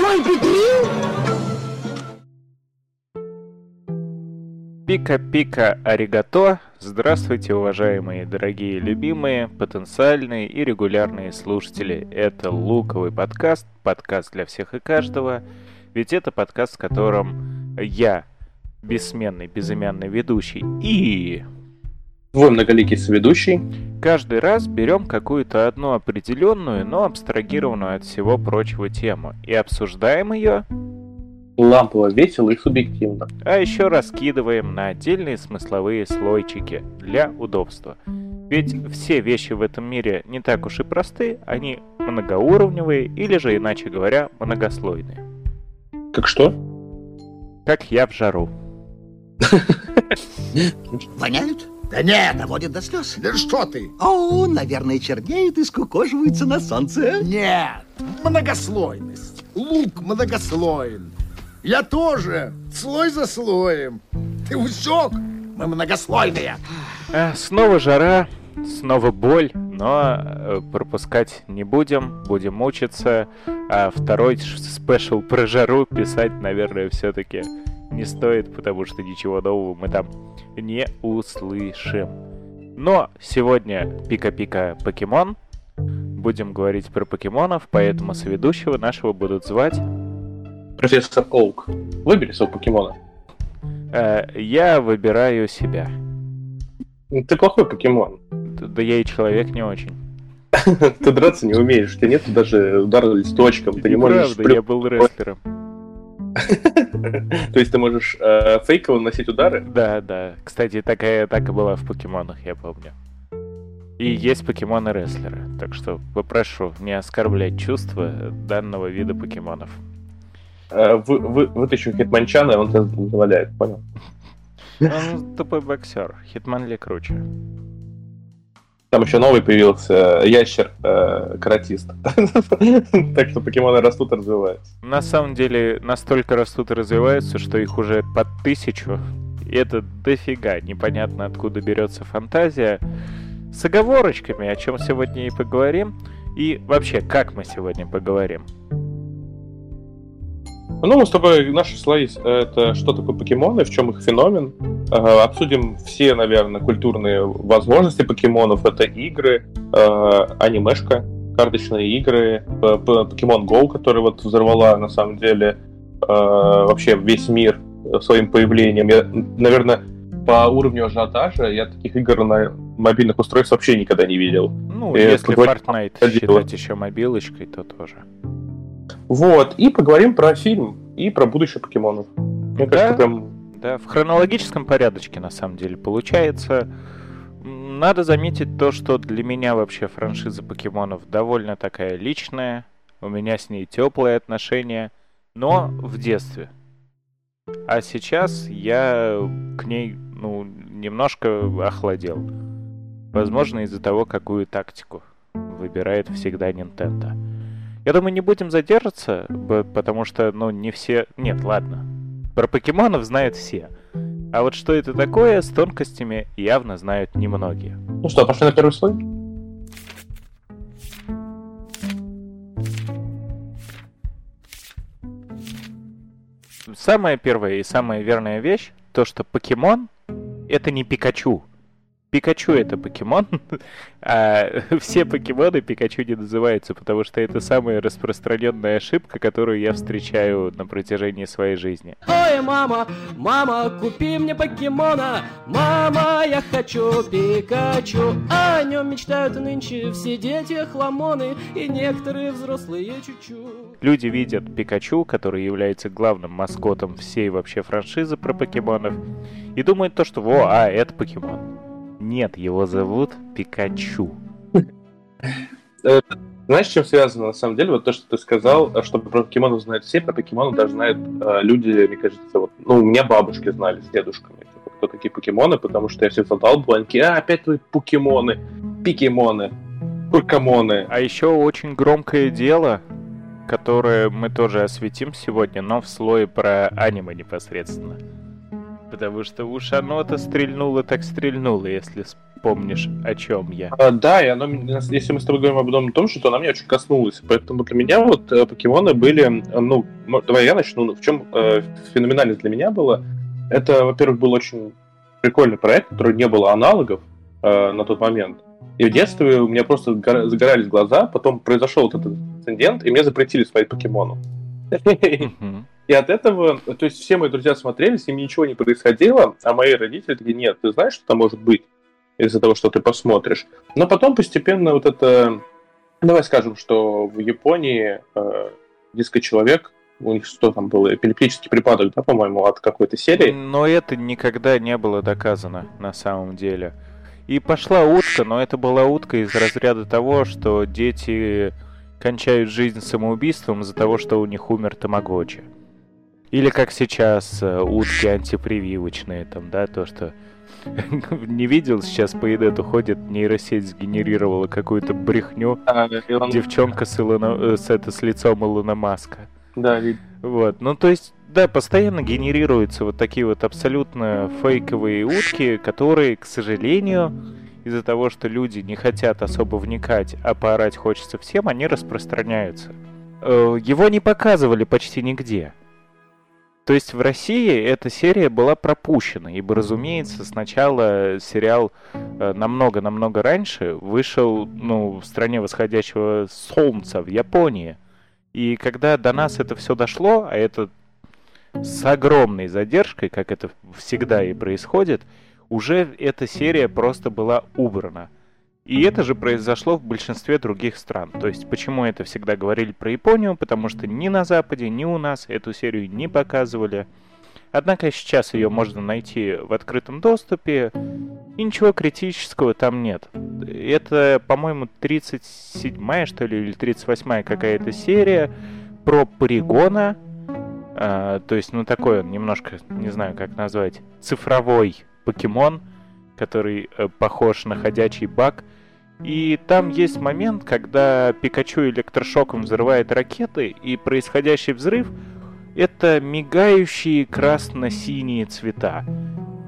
Рой Бедрил? Пика-пика аригато. Здравствуйте, уважаемые, дорогие, любимые, потенциальные и регулярные слушатели. Это Луковый подкаст, подкаст для всех и каждого. Ведь это подкаст, в котором я, бессменный, безымянный ведущий и Твой многоликий соведущий. каждый раз берем какую-то одну определенную, но абстрагированную от всего прочего тему и обсуждаем ее, Лампово, весело и субъективно. а еще раскидываем на отдельные смысловые слойчики для удобства. Ведь все вещи в этом мире не так уж и просты, они многоуровневые или же, иначе говоря, многослойные. Как что? Как я в жару. Воняют? Да нет, доводит до слез. Да что ты? О, наверное, чернеют и скукоживаются на солнце. Нет, многослойность. Лук многослоен. Я тоже, слой за слоем. Ты усек? Мы многослойные. А, снова жара, снова боль, но э, пропускать не будем, будем мучиться. А второй спешл про жару писать, наверное, все-таки не стоит, потому что ничего нового мы там не услышим. Но сегодня пика-пика покемон. Будем говорить про покемонов, поэтому соведущего нашего будут звать. Профессор Оук. Выбери своего покемона. э, я выбираю себя. Ну, Ты плохой покемон. Д- Да я и человек не очень. Ты драться не умеешь, у тебя нет даже удара листочком, ты не можешь... Правда, я был рестлером. То есть ты можешь э, фейково наносить удары? Да, да. Кстати, такая атака была в покемонах, я помню. И есть покемоны-рестлеры. Так что попрошу не оскорблять чувства данного вида покемонов. Э, вы, вы, вытащу Хитманчана, и он тебя заваляет, понял? Он тупой боксер. Хитман ли круче? Там еще новый появился, э, ящер, э, каратист. Так что покемоны растут и развиваются. На самом деле, настолько растут и развиваются, что их уже под тысячу. И это дофига. Непонятно, откуда берется фантазия. С оговорочками, о чем сегодня и поговорим. И вообще, как мы сегодня поговорим. Ну, мы с тобой, наши слои, э, это что такое покемоны, в чем их феномен. Э, Обсудим все, наверное, культурные возможности покемонов. Это игры, э, анимешка, карточные игры, Pokemon Go, которая вот взорвала, на самом деле, э, вообще весь мир своим появлением. Я, наверное, по уровню ажиотажа я таких игр на мобильных устройствах вообще никогда не видел. Ну, Э, если Fortnite дело. считать еще мобилочкой, то тоже. Вот, и поговорим про фильм и про будущее покемонов. Мне Да. кажется, прям Да, в хронологическом порядочке на самом деле получается. Надо заметить то, что для меня вообще франшиза покемонов довольно такая личная. У меня с ней теплые отношения, но в детстве. А сейчас я к ней, ну, немножко охладел. Возможно, из-за того, какую тактику выбирает всегда Nintendo. Я думаю, не будем задерживаться, потому что, ну, не все... Нет, ладно. Про покемонов знают все. А вот что это такое, с тонкостями явно знают немногие. Ну что, пошли на первый слой? Самая первая и самая верная вещь, то что покемон это не Пикачу. Пикачу это покемон, а все покемоны Пикачу не называются, потому что это самая распространенная ошибка, которую я встречаю на протяжении своей жизни. Ой, мама, мама, купи мне покемона Мама, я хочу Пикачу О нем мечтают нынче все дети хламоны И некоторые взрослые чуть-чуть Люди видят Пикачу, который является главным маскотом всей вообще франшизы про покемонов, и думают то, что во, а, это покемон. Нет, его зовут Пикачу. Знаешь, с чем связано на самом деле? Вот то, что ты сказал, э, что про покемонов знают все, про покемонов даже знают э, люди, мне кажется, вот, ну, у меня бабушки знали с дедушками, типа, кто такие покемоны, потому что я всех задал бланки, а, опять твои покемоны, пикемоны, куркамоны. А еще очень громкое дело, которое мы тоже осветим сегодня, но в слое про аниме непосредственно. Потому что уж оно-то стрельнуло так стрельнуло, если помнишь, о чем я. А, да, и оно, если мы с тобой говорим об одном и том же, то она меня очень коснулась. Поэтому для меня вот э, покемоны были, ну, давай я начну. В чем э, феноменальность для меня было? Это, во-первых, был очень прикольный проект, который не было аналогов э, на тот момент. И в детстве у меня просто загорались глаза, потом произошел вот этот инцидент, и мне запретили смотреть покемону. И от этого, то есть все мои друзья смотрели, с ними ничего не происходило, а мои родители такие, нет, ты знаешь, что там может быть из-за того, что ты посмотришь. Но потом постепенно вот это, давай скажем, что в Японии э, диско-человек, у них что там было, эпилептический припадок, да, по-моему, от какой-то серии. Но это никогда не было доказано на самом деле. И пошла утка, но это была утка из разряда того, что дети кончают жизнь самоубийством из-за того, что у них умер Тамагочи. Или как сейчас э, утки антипрививочные, там, да, то, что не видел, сейчас по Идету ходит, нейросеть сгенерировала какую-то брехню. А, Девчонка с, Илона, э, с, это, с лицом Илона Маска. Да, видно. Вот, ну то есть, да, постоянно генерируются вот такие вот абсолютно фейковые утки, которые, к сожалению, из-за того, что люди не хотят особо вникать, а поорать хочется всем, они распространяются. Э, его не показывали почти нигде. То есть в России эта серия была пропущена, ибо, разумеется, сначала сериал э, намного-намного раньше вышел ну, в стране восходящего солнца, в Японии. И когда до нас это все дошло, а это с огромной задержкой, как это всегда и происходит, уже эта серия просто была убрана. И это же произошло в большинстве других стран. То есть почему это всегда говорили про Японию? Потому что ни на Западе, ни у нас эту серию не показывали. Однако сейчас ее можно найти в открытом доступе, и ничего критического там нет. Это, по-моему, 37-я, что ли, или 38-я какая-то серия про Паригона. А, то есть, ну, такой он немножко, не знаю, как назвать, цифровой покемон, который э, похож на ходячий баг. И там есть момент, когда Пикачу электрошоком взрывает ракеты, и происходящий взрыв — это мигающие красно-синие цвета.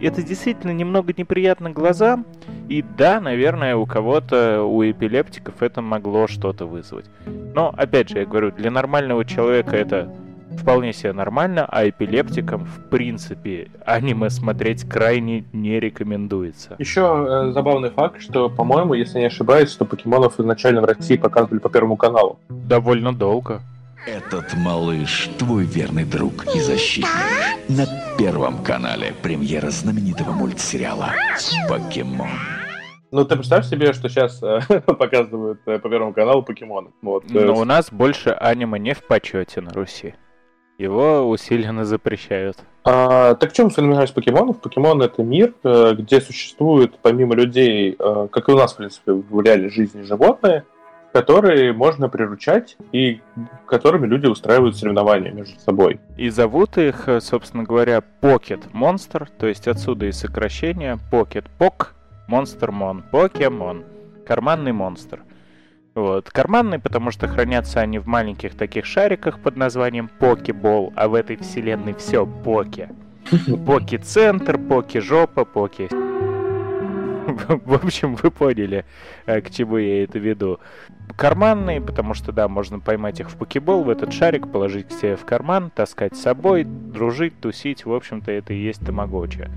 Это действительно немного неприятно глазам, и да, наверное, у кого-то, у эпилептиков это могло что-то вызвать. Но, опять же, я говорю, для нормального человека это вполне себе нормально, а эпилептикам, в принципе, аниме смотреть крайне не рекомендуется. Еще э, забавный факт, что, по-моему, если не ошибаюсь, что покемонов изначально в России показывали по Первому каналу. Довольно долго. Этот малыш твой верный друг и защитник. На Первом канале премьера знаменитого мультсериала «Покемон». Ну, ты представь себе, что сейчас э, показывают э, по Первому каналу покемоны. Вот, э, Но у нас больше аниме не в почете на Руси. Его усиленно запрещают. А, так в чем феноменальность покемонов? Покемон это мир, э, где существуют помимо людей, э, как и у нас, в принципе, в реальной жизни животные, которые можно приручать и которыми люди устраивают соревнования между собой. И зовут их, э, собственно говоря, Pocket Monster, то есть отсюда и сокращение Pocket Pok, Monster Mon, Покемон, карманный монстр – вот. Карманные, потому что хранятся они в маленьких таких шариках под названием Покебол, а в этой вселенной все Поки. Поки-центр, Поки-жопа, Поки... В общем, вы поняли, э, к чему я это веду. Карманные, потому что, да, можно поймать их в покебол, в этот шарик, положить к себе в карман, таскать с собой, дружить, тусить. В общем-то, это и есть тамагочи.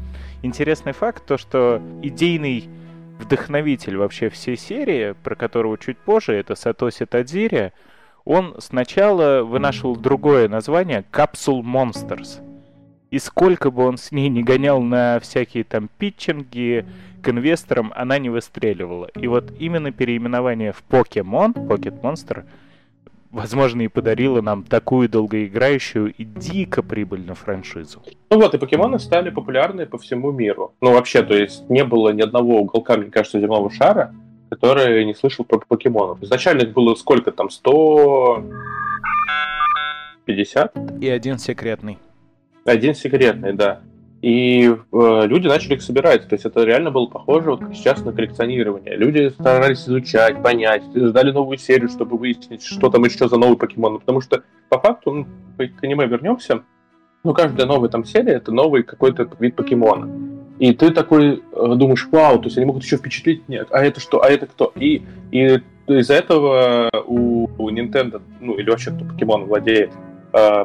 Интересный факт, то, что идейный вдохновитель вообще всей серии, про которого чуть позже, это Сатоси Тадзири, он сначала вынашивал другое название «Капсул Monsters». И сколько бы он с ней не гонял на всякие там питчинги к инвесторам, она не выстреливала. И вот именно переименование в Покемон, Pocket Monster, возможно, и подарила нам такую долгоиграющую и дико прибыльную франшизу. Ну вот, и покемоны стали популярны по всему миру. Ну вообще, то есть не было ни одного уголка, мне кажется, земного шара, который не слышал про покемонов. Изначально их было сколько там, 150? И один секретный. Один секретный, да. И э, люди начали их собирать. То есть это реально было похоже вот сейчас на коллекционирование. Люди старались изучать, понять, ждали новую серию, чтобы выяснить, что там еще за новый покемон. Потому что по факту, ну, к аниме вернемся, ну, каждая новая там серия это новый какой-то вид покемона. И ты такой э, думаешь, вау, то есть они могут еще впечатлить, нет, а это что, а это кто? И, и из-за этого у, у Nintendo, ну или вообще кто покемон владеет,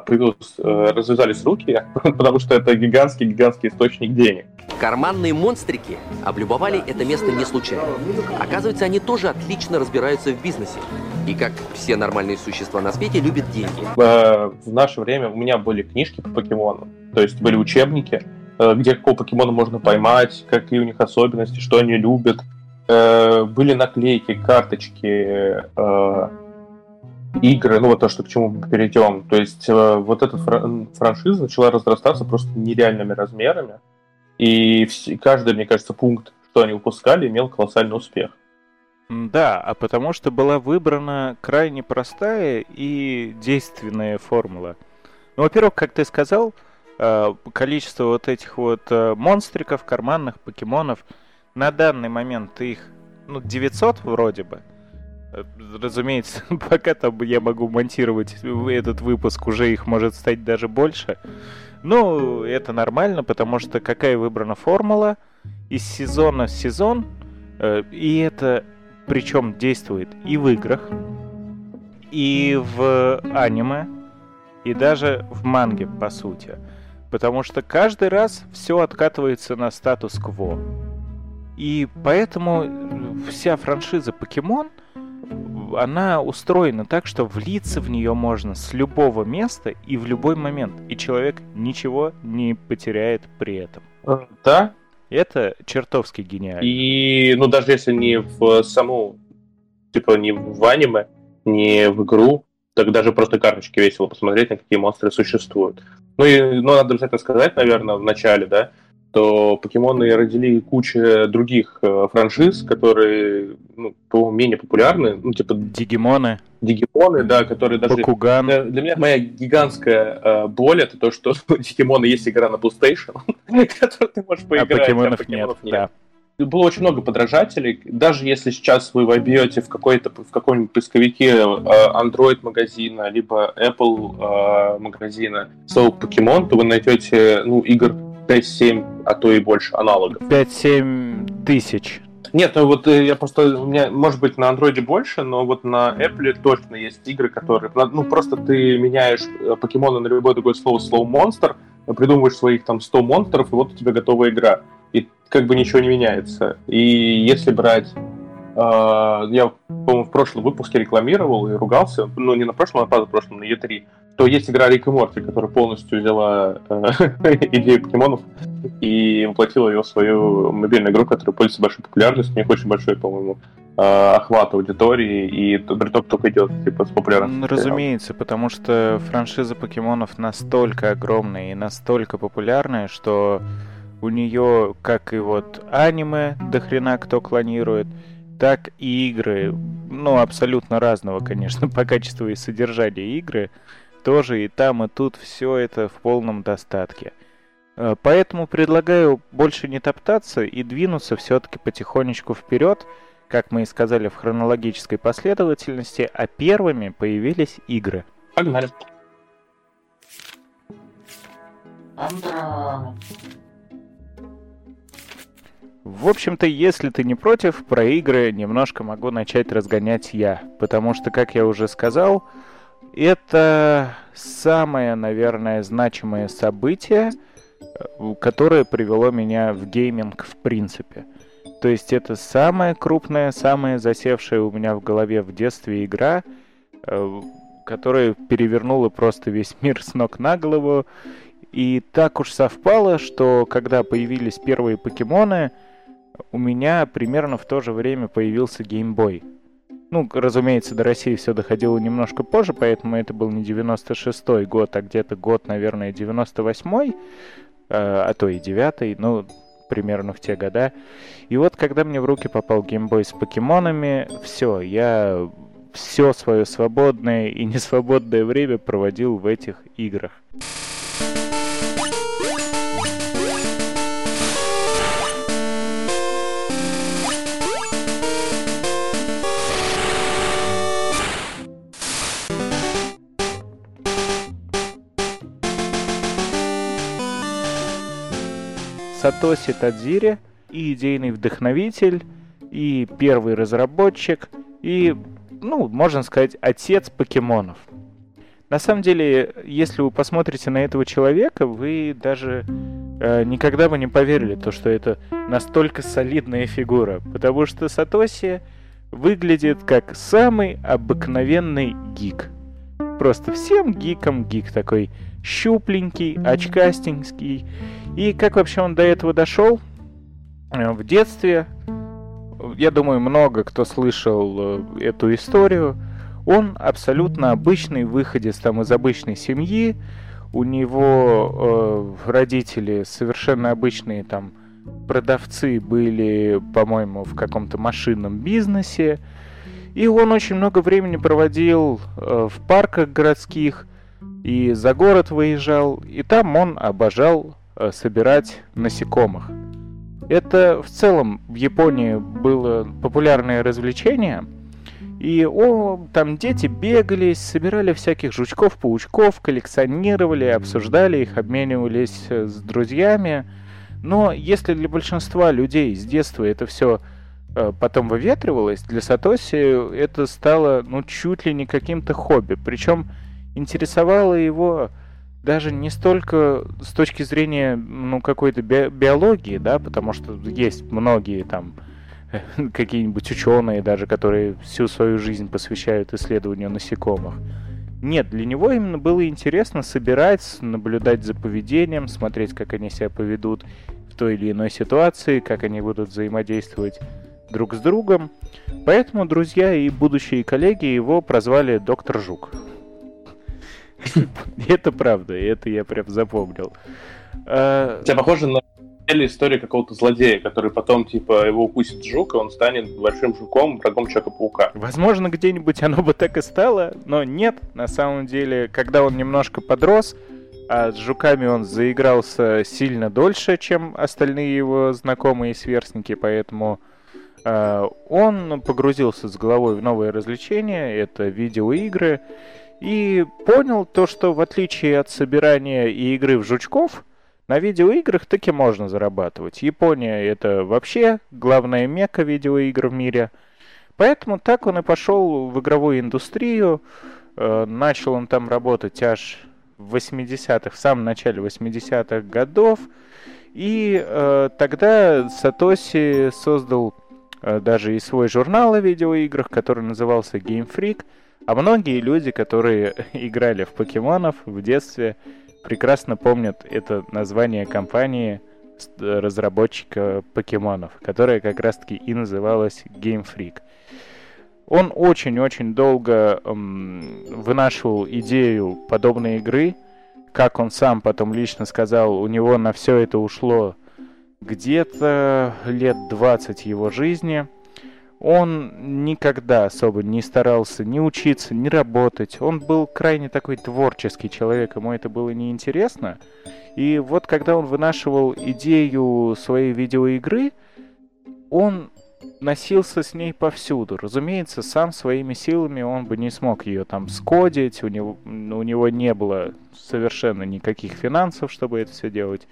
появилось, э, развязались руки, потому что это гигантский-гигантский источник денег. Карманные монстрики облюбовали это место не случайно. Оказывается, они тоже отлично разбираются в бизнесе. И как все нормальные существа на свете, любят деньги. Э, В наше время у меня были книжки по покемону, то есть были учебники, э, где какого покемона можно поймать, какие у них особенности, что они любят. Э, Были наклейки, карточки, э, игры, ну вот то, что к чему мы перейдем. То есть э, вот эта фра- франшиза начала разрастаться просто нереальными размерами. И каждый, мне кажется, пункт, что они выпускали, имел колоссальный успех. Да, а потому что была выбрана крайне простая и действенная формула. Ну, во-первых, как ты сказал, э, количество вот этих вот э, монстриков, карманных покемонов, на данный момент их, ну, 900 вроде бы. Разумеется, пока там я могу монтировать этот выпуск, уже их может стать даже больше. Ну, это нормально, потому что какая выбрана формула из сезона в сезон, э, и это причем действует и в играх, и в аниме, и даже в манге, по сути. Потому что каждый раз все откатывается на статус-кво. И поэтому вся франшиза Покемон, она устроена так, что влиться в нее можно с любого места и в любой момент. И человек ничего не потеряет при этом. Э, Да, Это чертовски гениально. И, ну, даже если не в саму, типа, не в аниме, не в игру, так даже просто карточки весело посмотреть, на какие монстры существуют. Ну, и, ну, надо обязательно сказать, наверное, в начале, да, то покемоны родили кучу других э, франшиз, которые, ну, по-моему, менее популярны, ну, типа Дигимоны, Дигимоны, да, которые даже... Бакуган. Для, для меня моя гигантская э, боль это то, что у Дигимона есть игра на PlayStation, которую ты можешь А поиграть, покемонов нет, да. было очень много подражателей. Даже если сейчас вы вобьете в какой-то в каком-нибудь поисковике э, Android магазина, либо Apple э, магазина слово покемон, то вы найдете ну, игр 5-7, а то и больше аналогов. 5-7 тысяч. Нет, ну вот э, я просто, у меня, может быть, на андроиде больше, но вот на Apple точно есть игры, которые, ну, просто ты меняешь э, покемона на любое другое слово, слово монстр, придумываешь своих там 100 монстров, и вот у тебя готовая игра. И как бы ничего не меняется. И если брать... э, я, по-моему, в прошлом выпуске рекламировал и ругался, ну, не на прошлом, а на позапрошлом, на E3, то есть игра Рик и Морти, которая полностью взяла э, идею покемонов и воплотила ее в свою мобильную игру, которая пользуется большой популярностью, у них очень большой, по-моему, э, охват аудитории, и приток только идет, типа, с популярностью. Разумеется, потому что франшиза покемонов настолько огромная и настолько популярная, что у нее, как и вот аниме, до хрена кто клонирует, так и игры, ну, абсолютно разного, конечно, по качеству и содержанию игры, тоже и там, и тут все это в полном достатке. Э, Поэтому предлагаю больше не топтаться и двинуться все-таки потихонечку вперед, как мы и сказали в хронологической последовательности, а первыми появились игры. Погнали. В общем-то, если ты не против, про игры немножко могу начать разгонять я. Потому что, как я уже сказал, это самое, наверное, значимое событие, э, которое привело меня в гейминг в принципе. То есть это самая крупная, самая засевшая у меня в голове в детстве игра, э, которая перевернула просто весь мир с ног на голову. И так уж совпало, что когда появились первые покемоны, у меня примерно в то же время появился Boy. Ну, разумеется, до России все доходило немножко позже, поэтому это был не 96-й год, а где-то год, наверное, 98-й, э, а то и 9-й, ну, примерно в те года. И вот, когда мне в руки попал Boy с покемонами, все, я все свое свободное и несвободное время проводил в этих играх. Сатоси Тадзири и идейный вдохновитель, и первый разработчик, и, ну, можно сказать, отец покемонов. На самом деле, если вы посмотрите на этого человека, вы даже э, никогда бы не поверили, то, что это настолько солидная фигура. Потому что Сатоси выглядит как самый обыкновенный гик. Просто всем гиком гик такой щупленький, очкастенький. И как вообще он до этого дошел? Э, в детстве, я думаю, много кто слышал э, эту историю. Он абсолютно обычный выходец там из обычной семьи. У него э, родители совершенно обычные там продавцы были, по-моему, в каком-то машинном бизнесе. И он очень много времени проводил э, в парках городских и за город выезжал. И там он обожал собирать насекомых. Это в целом в Японии было популярное развлечение. И о, там дети бегались, собирали всяких жучков, паучков, коллекционировали, обсуждали их, обменивались э, с друзьями. Но если для большинства людей с детства это все э, потом выветривалось, для Сатоси это стало ну чуть ли не каким-то хобби. Причем интересовало его даже не столько с точки зрения ну какой-то би- биологии, да, потому что есть многие там какие-нибудь ученые даже, которые всю свою жизнь посвящают исследованию насекомых. Нет, для него именно было интересно собирать, наблюдать за поведением, смотреть, как они себя поведут в той или иной ситуации, как они будут взаимодействовать друг с другом. Поэтому друзья и будущие коллеги его прозвали Доктор Жук. Это правда, это я прям запомнил. А, Тебя похоже на или история какого-то злодея, который потом, типа, его укусит жук, и он станет большим жуком, врагом Человека-паука. Возможно, где-нибудь оно бы так и стало, но нет. На самом деле, когда он немножко подрос, а с жуками он заигрался сильно дольше, чем остальные его знакомые сверстники, поэтому э, он погрузился с головой в новые развлечения, это видеоигры, и понял то, что в отличие от собирания и игры в жучков, на видеоиграх таки можно зарабатывать. Япония это вообще главная мека видеоигр в мире. Поэтому так он и пошел в игровую индустрию. Э, начал он там работать аж в 80-х, в самом начале 80-х годов. И э, тогда Сатоси создал э, даже и свой журнал о видеоиграх, который назывался Game Freak. А многие люди, которые играли в покемонов в детстве, прекрасно помнят это название компании разработчика покемонов, которая как раз-таки и называлась Game Freak. Он очень-очень долго эм, вынашивал идею подобной игры. Как он сам потом лично сказал, у него на все это ушло где-то лет 20 его жизни – он никогда особо не старался ни учиться, ни работать. Он был крайне такой творческий человек, ему это было неинтересно. И вот когда он вынашивал идею своей видеоигры, он носился с ней повсюду. Разумеется, сам своими силами он бы не смог ее там скодить, у него, у него не было совершенно никаких финансов, чтобы это все делать.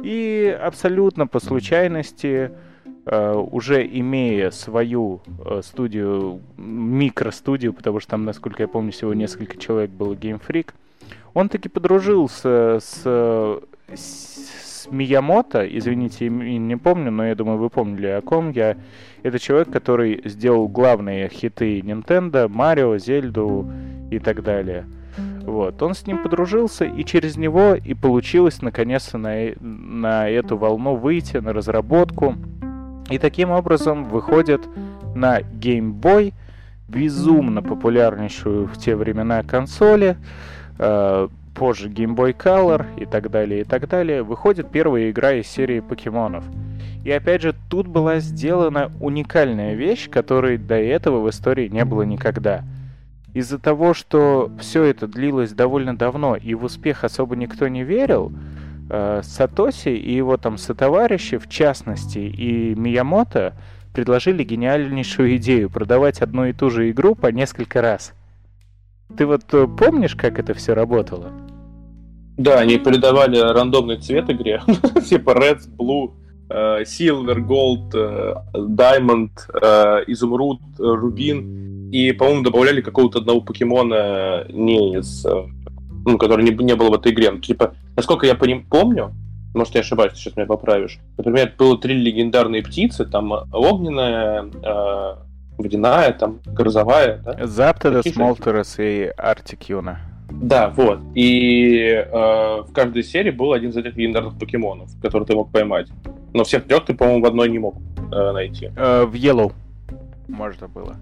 И абсолютно по случайности уже имея свою э, студию, микростудию, потому что там, насколько я помню, всего несколько человек было Game Freak, он таки подружился с, с Миямото, извините, не помню, но я думаю, вы помнили о ком я. Это человек, который сделал главные хиты Nintendo, Марио, Зельду и так далее. Вот. Он с ним подружился, и через него и получилось наконец-то на, на эту волну выйти, на разработку. И таким образом выходит на Game Boy, безумно популярнейшую в те времена консоли, э, позже Game Boy Color и так далее, и так далее, выходит первая игра из серии покемонов. И опять же, тут была сделана уникальная вещь, которой до этого в истории не было никогда. Из-за того, что все это длилось довольно давно и в успех особо никто не верил, Э, Сатоси и его там сотоварищи, в частности, и Миямото, предложили гениальнейшую идею продавать одну и ту же игру по несколько раз. Ты вот э, помнишь, как это все работало? Да, они передавали рандомный цвет игре, типа Red, Blue, э, Silver, Gold, Diamond, Изумруд, Рубин, и, по-моему, добавляли какого-то одного покемона не из, ну, который не, не было в этой игре. Ну, типа, насколько я поним, помню, может, я ошибаюсь, ты сейчас меня поправишь. Например, было три легендарные птицы, там огненная, э, водяная, там грозовая, да? Заптедес, Молтерес и Артикюна. Да, вот. И э, в каждой серии был один из этих легендарных покемонов, который ты мог поймать. Но всех трех ты, по-моему, в одной не мог э, найти. Э, в Yellow можно было.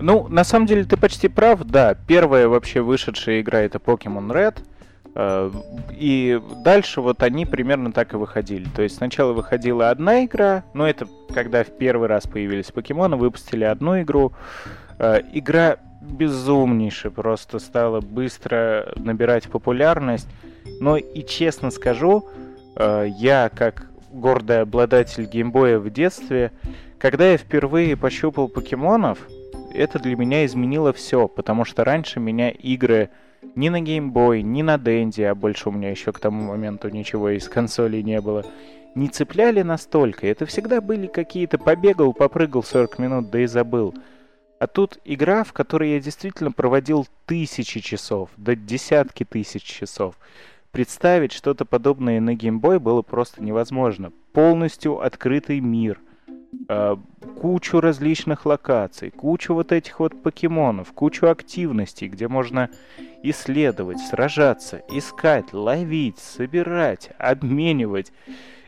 Ну, на самом деле, ты почти прав, да. Первая вообще вышедшая игра это Pokemon Red. Э, и дальше вот они примерно так и выходили. То есть сначала выходила одна игра, но это когда в первый раз появились покемоны, выпустили одну игру. Э, игра безумнейшая, просто стала быстро набирать популярность. Но и честно скажу, э, я как гордый обладатель геймбоя в детстве, когда я впервые пощупал покемонов, это для меня изменило все, потому что раньше меня игры ни на Game Boy, ни на Денди, а больше у меня еще к тому моменту ничего из консолей не было, не цепляли настолько. Это всегда были какие-то побегал, попрыгал 40 минут, да и забыл. А тут игра, в которой я действительно проводил тысячи часов, да десятки тысяч часов. Представить что-то подобное на Game Boy было просто невозможно. Полностью открытый мир — кучу различных локаций, кучу вот этих вот покемонов, кучу активностей, где можно исследовать, сражаться, искать, ловить, собирать, обменивать.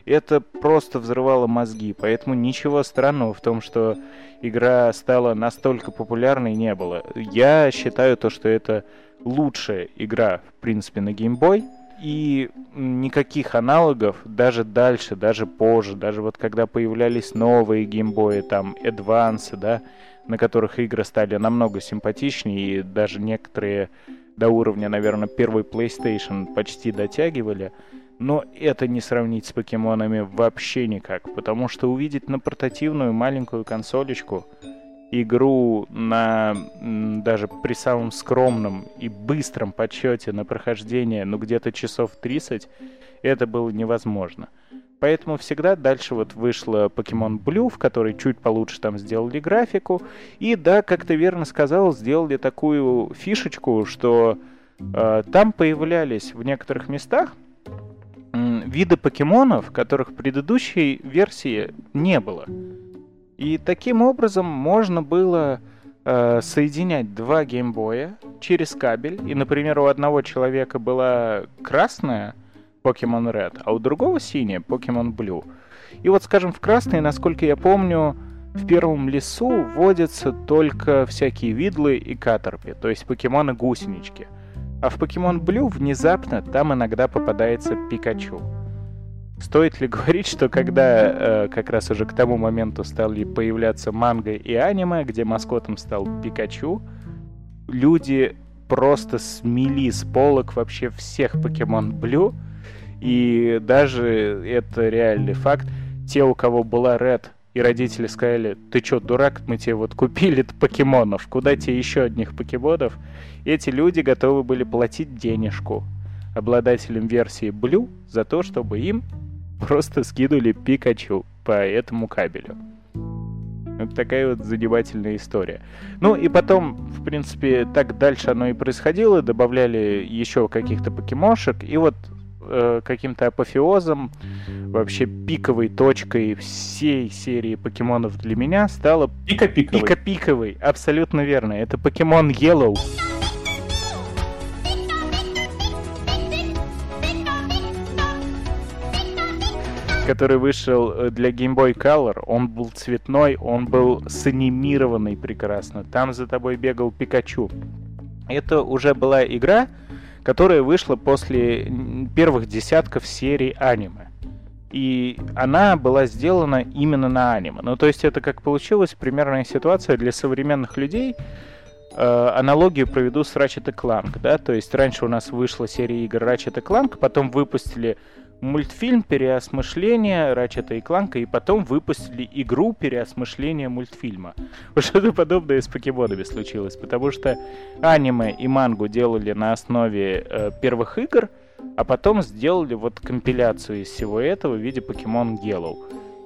Это просто взрывало мозги, поэтому ничего странного в том, что игра стала настолько популярной, не было. Я считаю то, что это лучшая игра, в принципе, на Game Boy — и никаких аналогов даже дальше, даже позже, даже вот когда появлялись новые геймбои, там, Advance, да, на которых игры стали намного симпатичнее, и даже некоторые до уровня, наверное, первый PlayStation почти дотягивали, но это не сравнить с покемонами вообще никак, потому что увидеть на портативную маленькую консолечку игру на даже при самом скромном и быстром подсчете на прохождение, ну где-то часов 30, это было невозможно. Поэтому всегда дальше вот вышла Pokemon Blue, в которой чуть получше там сделали графику. И да, как ты верно сказал, сделали такую фишечку, что э, там появлялись в некоторых местах э, виды покемонов, которых в предыдущей версии не было. И таким образом можно было э, соединять два геймбоя через кабель. И, например, у одного человека была красная Pokemon Red, а у другого синяя Pokemon Blue. И вот, скажем, в красной, насколько я помню, в первом лесу водятся только всякие видлы и катерпи, то есть покемоны-гусенички. А в Pokemon Blue внезапно там иногда попадается Пикачу. Стоит ли говорить, что когда э, как раз уже к тому моменту стали появляться манго и аниме, где маскотом стал Пикачу, люди просто смели с полок вообще всех Покемон Блю, и даже это реальный факт. Те, у кого была Red, и родители сказали, ты чё, дурак, мы тебе вот купили покемонов, куда тебе еще одних покемонов? Эти люди готовы были платить денежку обладателям версии Blue за то, чтобы им просто скинули Пикачу по этому кабелю. Вот такая вот занимательная история. Ну и потом, в принципе, так дальше оно и происходило. Добавляли еще каких-то покемошек. И вот э, каким-то апофеозом, вообще пиковой точкой всей серии покемонов для меня стала... Пика-пиковой. Пика-пиковой, абсолютно верно. Это покемон Yellow. Который вышел э, для Game Boy Color, он был цветной, он был санимированный прекрасно. Там за тобой бегал Пикачу. Это уже была игра, которая вышла после первых десятков серий аниме. И она была сделана именно на аниме. Ну, то есть это как получилось примерная ситуация для современных людей. Э, аналогию проведу с Ratchet Clank, да, то есть раньше у нас вышла серия игр Ratchet Clank, потом выпустили мультфильм переосмысления Рачета и Кланка, и потом выпустили игру переосмысления мультфильма. Вот что-то подобное с покемонами случилось, потому что аниме и мангу делали на основе э, первых игр, а потом сделали вот компиляцию из всего этого в виде Pokemon Yellow.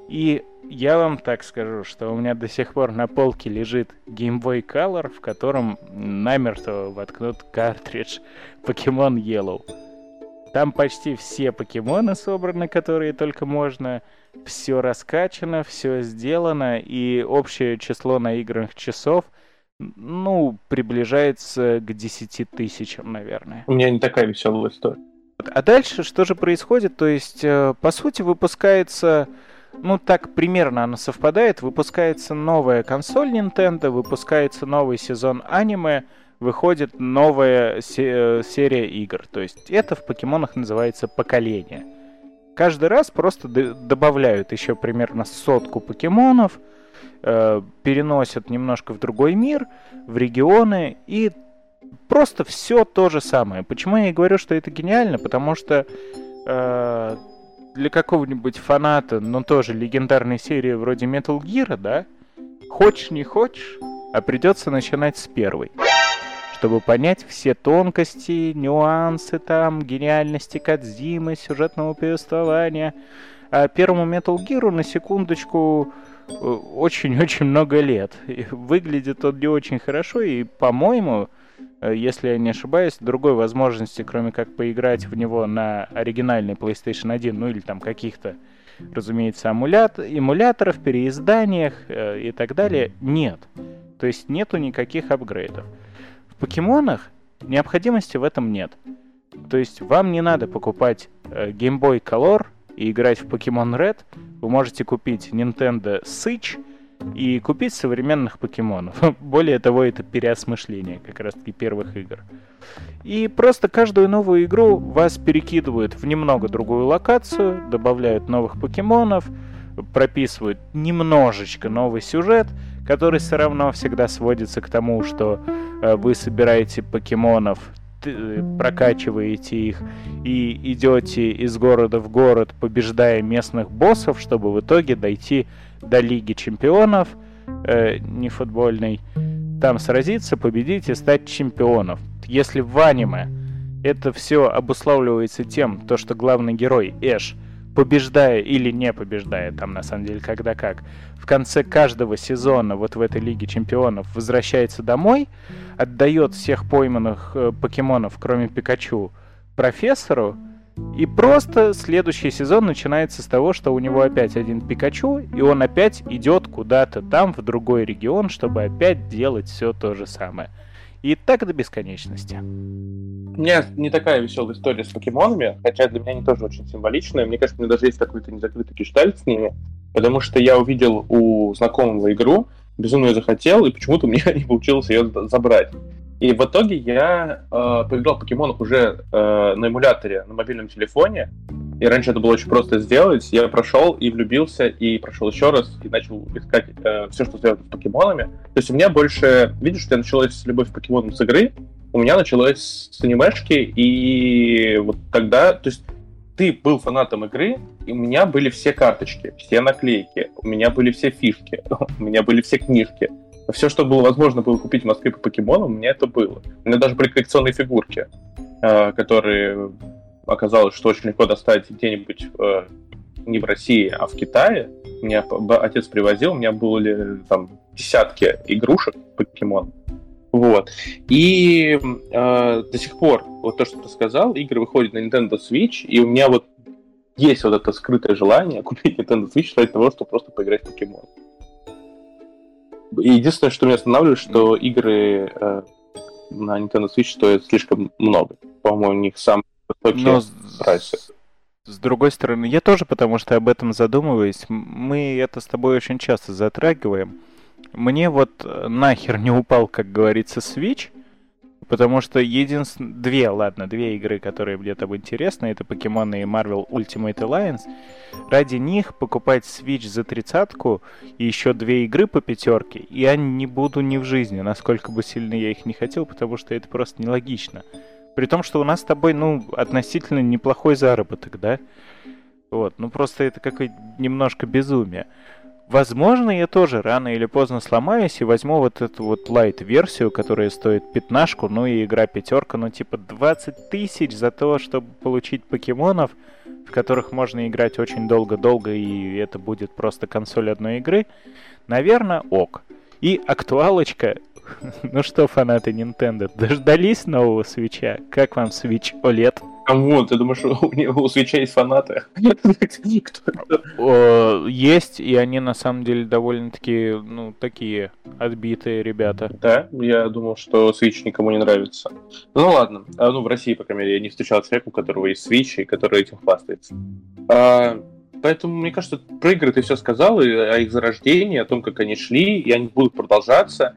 И я вам так скажу, что у меня до сих пор на полке лежит Game Boy Color, в котором намертво воткнут картридж Pokemon Yellow. Там почти все покемоны собраны, которые только можно. Все раскачано, все сделано, и общее число наигранных часов, ну, приближается к 10 тысячам, наверное. У меня не такая веселая история. А дальше что же происходит? То есть, э, по сути, выпускается, ну так примерно оно совпадает, выпускается новая консоль Nintendo, выпускается новый сезон аниме, выходит новая се- серия игр. То есть это в покемонах называется поколение. Каждый раз просто добавляют еще примерно сотку покемонов, э, переносят немножко в другой мир, в регионы и просто все то же самое. Почему я и говорю, что это гениально? Потому что э, для какого-нибудь фаната, но тоже легендарной серии вроде Metal Gear, да, хочешь не хочешь, а придется начинать с первой. Чтобы понять все тонкости, нюансы там, гениальности Кадзимы, сюжетного повествования. А первому Metal Gear, на секундочку, э, очень-очень много лет. И выглядит он не очень хорошо, и, по-моему, э, если я не ошибаюсь, другой возможности, кроме как поиграть в него на оригинальной PlayStation 1, ну или там каких-то, разумеется, амулят, эмуляторов, переизданиях э, и так далее, нет. То есть нету никаких апгрейдов. Покемонах необходимости в этом нет. То есть вам не надо покупать э, Game Boy Color и играть в Pokemon Red. Вы можете купить Nintendo Switch и купить современных покемонов. Более того, это переосмысление как раз-таки первых игр. И просто каждую новую игру вас перекидывают в немного другую локацию, добавляют новых покемонов, прописывают немножечко новый сюжет, который все равно всегда сводится к тому, что э, вы собираете покемонов, т- прокачиваете их и идете из города в город, побеждая местных боссов, чтобы в итоге дойти до Лиги Чемпионов, э, не футбольной, там сразиться, победить и стать чемпионом. Если в аниме это все обуславливается тем, то, что главный герой Эш, побеждая или не побеждая, там на самом деле когда как, в конце каждого сезона вот в этой Лиге Чемпионов возвращается домой, отдает всех пойманных э, покемонов, кроме Пикачу, профессору, и просто следующий сезон начинается с того, что у него опять один Пикачу, и он опять идет куда-то там, в другой регион, чтобы опять делать все то же самое. И так до бесконечности. У меня не такая веселая история с покемонами, хотя для меня они тоже очень символичные. Мне кажется, у меня даже есть какой-то незакрытый гештальт с ними, потому что я увидел у знакомого игру, безумно ее захотел, и почему-то у меня не получилось ее забрать. И в итоге я э, поиграл в покемонах уже э, на эмуляторе на мобильном телефоне. И раньше это было очень просто сделать. Я прошел и влюбился, и прошел еще раз, и начал искать э, все, что связано с покемонами. То есть у меня больше... Видишь, у тебя началась любовь к покемонам с игры, у меня началась с анимешки, и вот тогда... То есть ты был фанатом игры, и у меня были все карточки, все наклейки, у меня были все фишки, у меня были все книжки все, что было возможно было купить в Москве по покемонам, у меня это было. У меня даже были коллекционные фигурки, э, которые оказалось, что очень легко достать где-нибудь э, не в России, а в Китае. Меня отец привозил, у меня были там десятки игрушек покемон. Вот. И э, до сих пор, вот то, что ты сказал, игры выходят на Nintendo Switch, и у меня вот есть вот это скрытое желание купить Nintendo Switch ради того, чтобы просто поиграть в покемон. Единственное, что меня останавливает, что игры э, на Nintendo Switch стоят слишком много. По-моему, у них самые высокие Но прайсы. С другой стороны, я тоже, потому что об этом задумываюсь. Мы это с тобой очень часто затрагиваем. Мне вот э, нахер не упал, как говорится, Switch, потому что единственные... Две, ладно, две игры, которые мне там интересны, это Pokemon и Marvel Ultimate Alliance. Ради них покупать Switch за тридцатку и еще две игры по пятерке, я не буду ни в жизни, насколько бы сильно я их не хотел, потому что это просто нелогично. При том, что у нас с тобой, ну, относительно неплохой заработок, да? Вот, ну просто это какое-то немножко безумие. Возможно, я тоже рано или поздно сломаюсь и возьму вот эту вот лайт-версию, которая стоит пятнашку, ну и игра пятерка, ну типа 20 тысяч за то, чтобы получить покемонов, в которых можно играть очень долго-долго, и это будет просто консоль одной игры. Наверное, ок. И актуалочка. ну что, фанаты Nintendo, дождались нового свеча? Как вам Switch OLED? Кому? Ты думаешь, у, него, у свеча есть фанаты? Есть, и они на самом деле довольно-таки, ну, такие отбитые ребята. Да, я думал, что Switch никому не нравится. Ну ладно, а, ну в России, по крайней мере, я не встречал человека, у которого есть Switch, и который этим хвастается. Поэтому, мне кажется, про игры ты все сказал, и о их зарождении, о том, как они шли, и они будут продолжаться.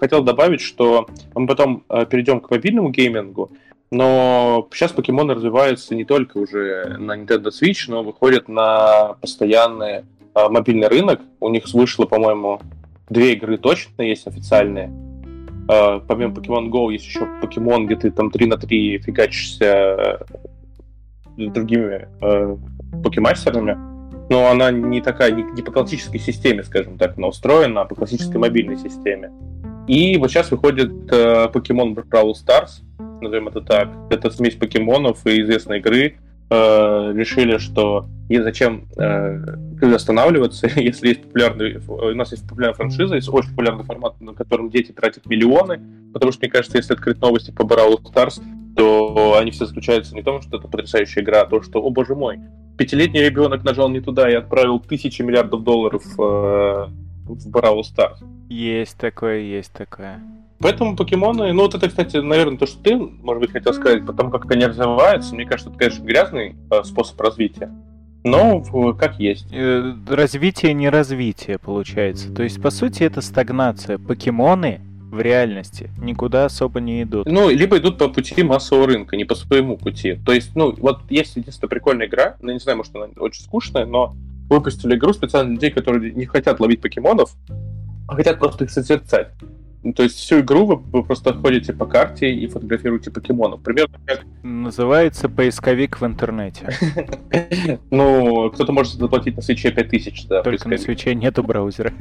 Хотел добавить, что мы потом а, перейдем к мобильному геймингу, но сейчас покемоны развиваются не только уже на Nintendo Switch, но выходят на постоянный а, мобильный рынок. У них вышло, по-моему, две игры точно есть официальные. А, помимо Pokemon Go есть еще Pokemon, где ты там 3 на 3 фигачишься другими э, покемастерами. Но она не такая, не, не по классической системе, скажем так, она устроена, а по классической мобильной системе. И вот сейчас выходит э, Pokemon Brawl Stars, назовем это так. Это смесь покемонов и известной игры. Э, решили, что и зачем э, останавливаться, если есть популярный, у нас есть популярная франшиза, есть очень популярный формат, на котором дети тратят миллионы, потому что, мне кажется, если открыть новости по Brawl Stars, то они все заключаются не в том, что это потрясающая игра, а то, что, о боже мой, пятилетний ребенок нажал не туда и отправил тысячи миллиардов долларов э, в Brawl Stars. Есть такое, есть такое. Поэтому покемоны, ну вот это, кстати, наверное, то, что ты, может быть, хотел сказать, потому как они развиваются, мне кажется, это, конечно, грязный э, способ развития. Но как есть. Э, развитие не развитие, получается. То есть, по сути, это стагнация. Покемоны в реальности никуда особо не идут. Ну, либо идут по пути массового рынка, не по своему пути. То есть, ну, вот есть единственная прикольная игра, ну, не знаю, может, она очень скучная, но выпустили игру специально для людей, которые не хотят ловить покемонов, а хотят просто их созерцать. Ну, то есть всю игру вы, вы просто ходите по карте и фотографируете покемонов. Примерно как... Называется поисковик в интернете. Ну, кто-то может заплатить на свече 5000, да. Только на свече нету браузера.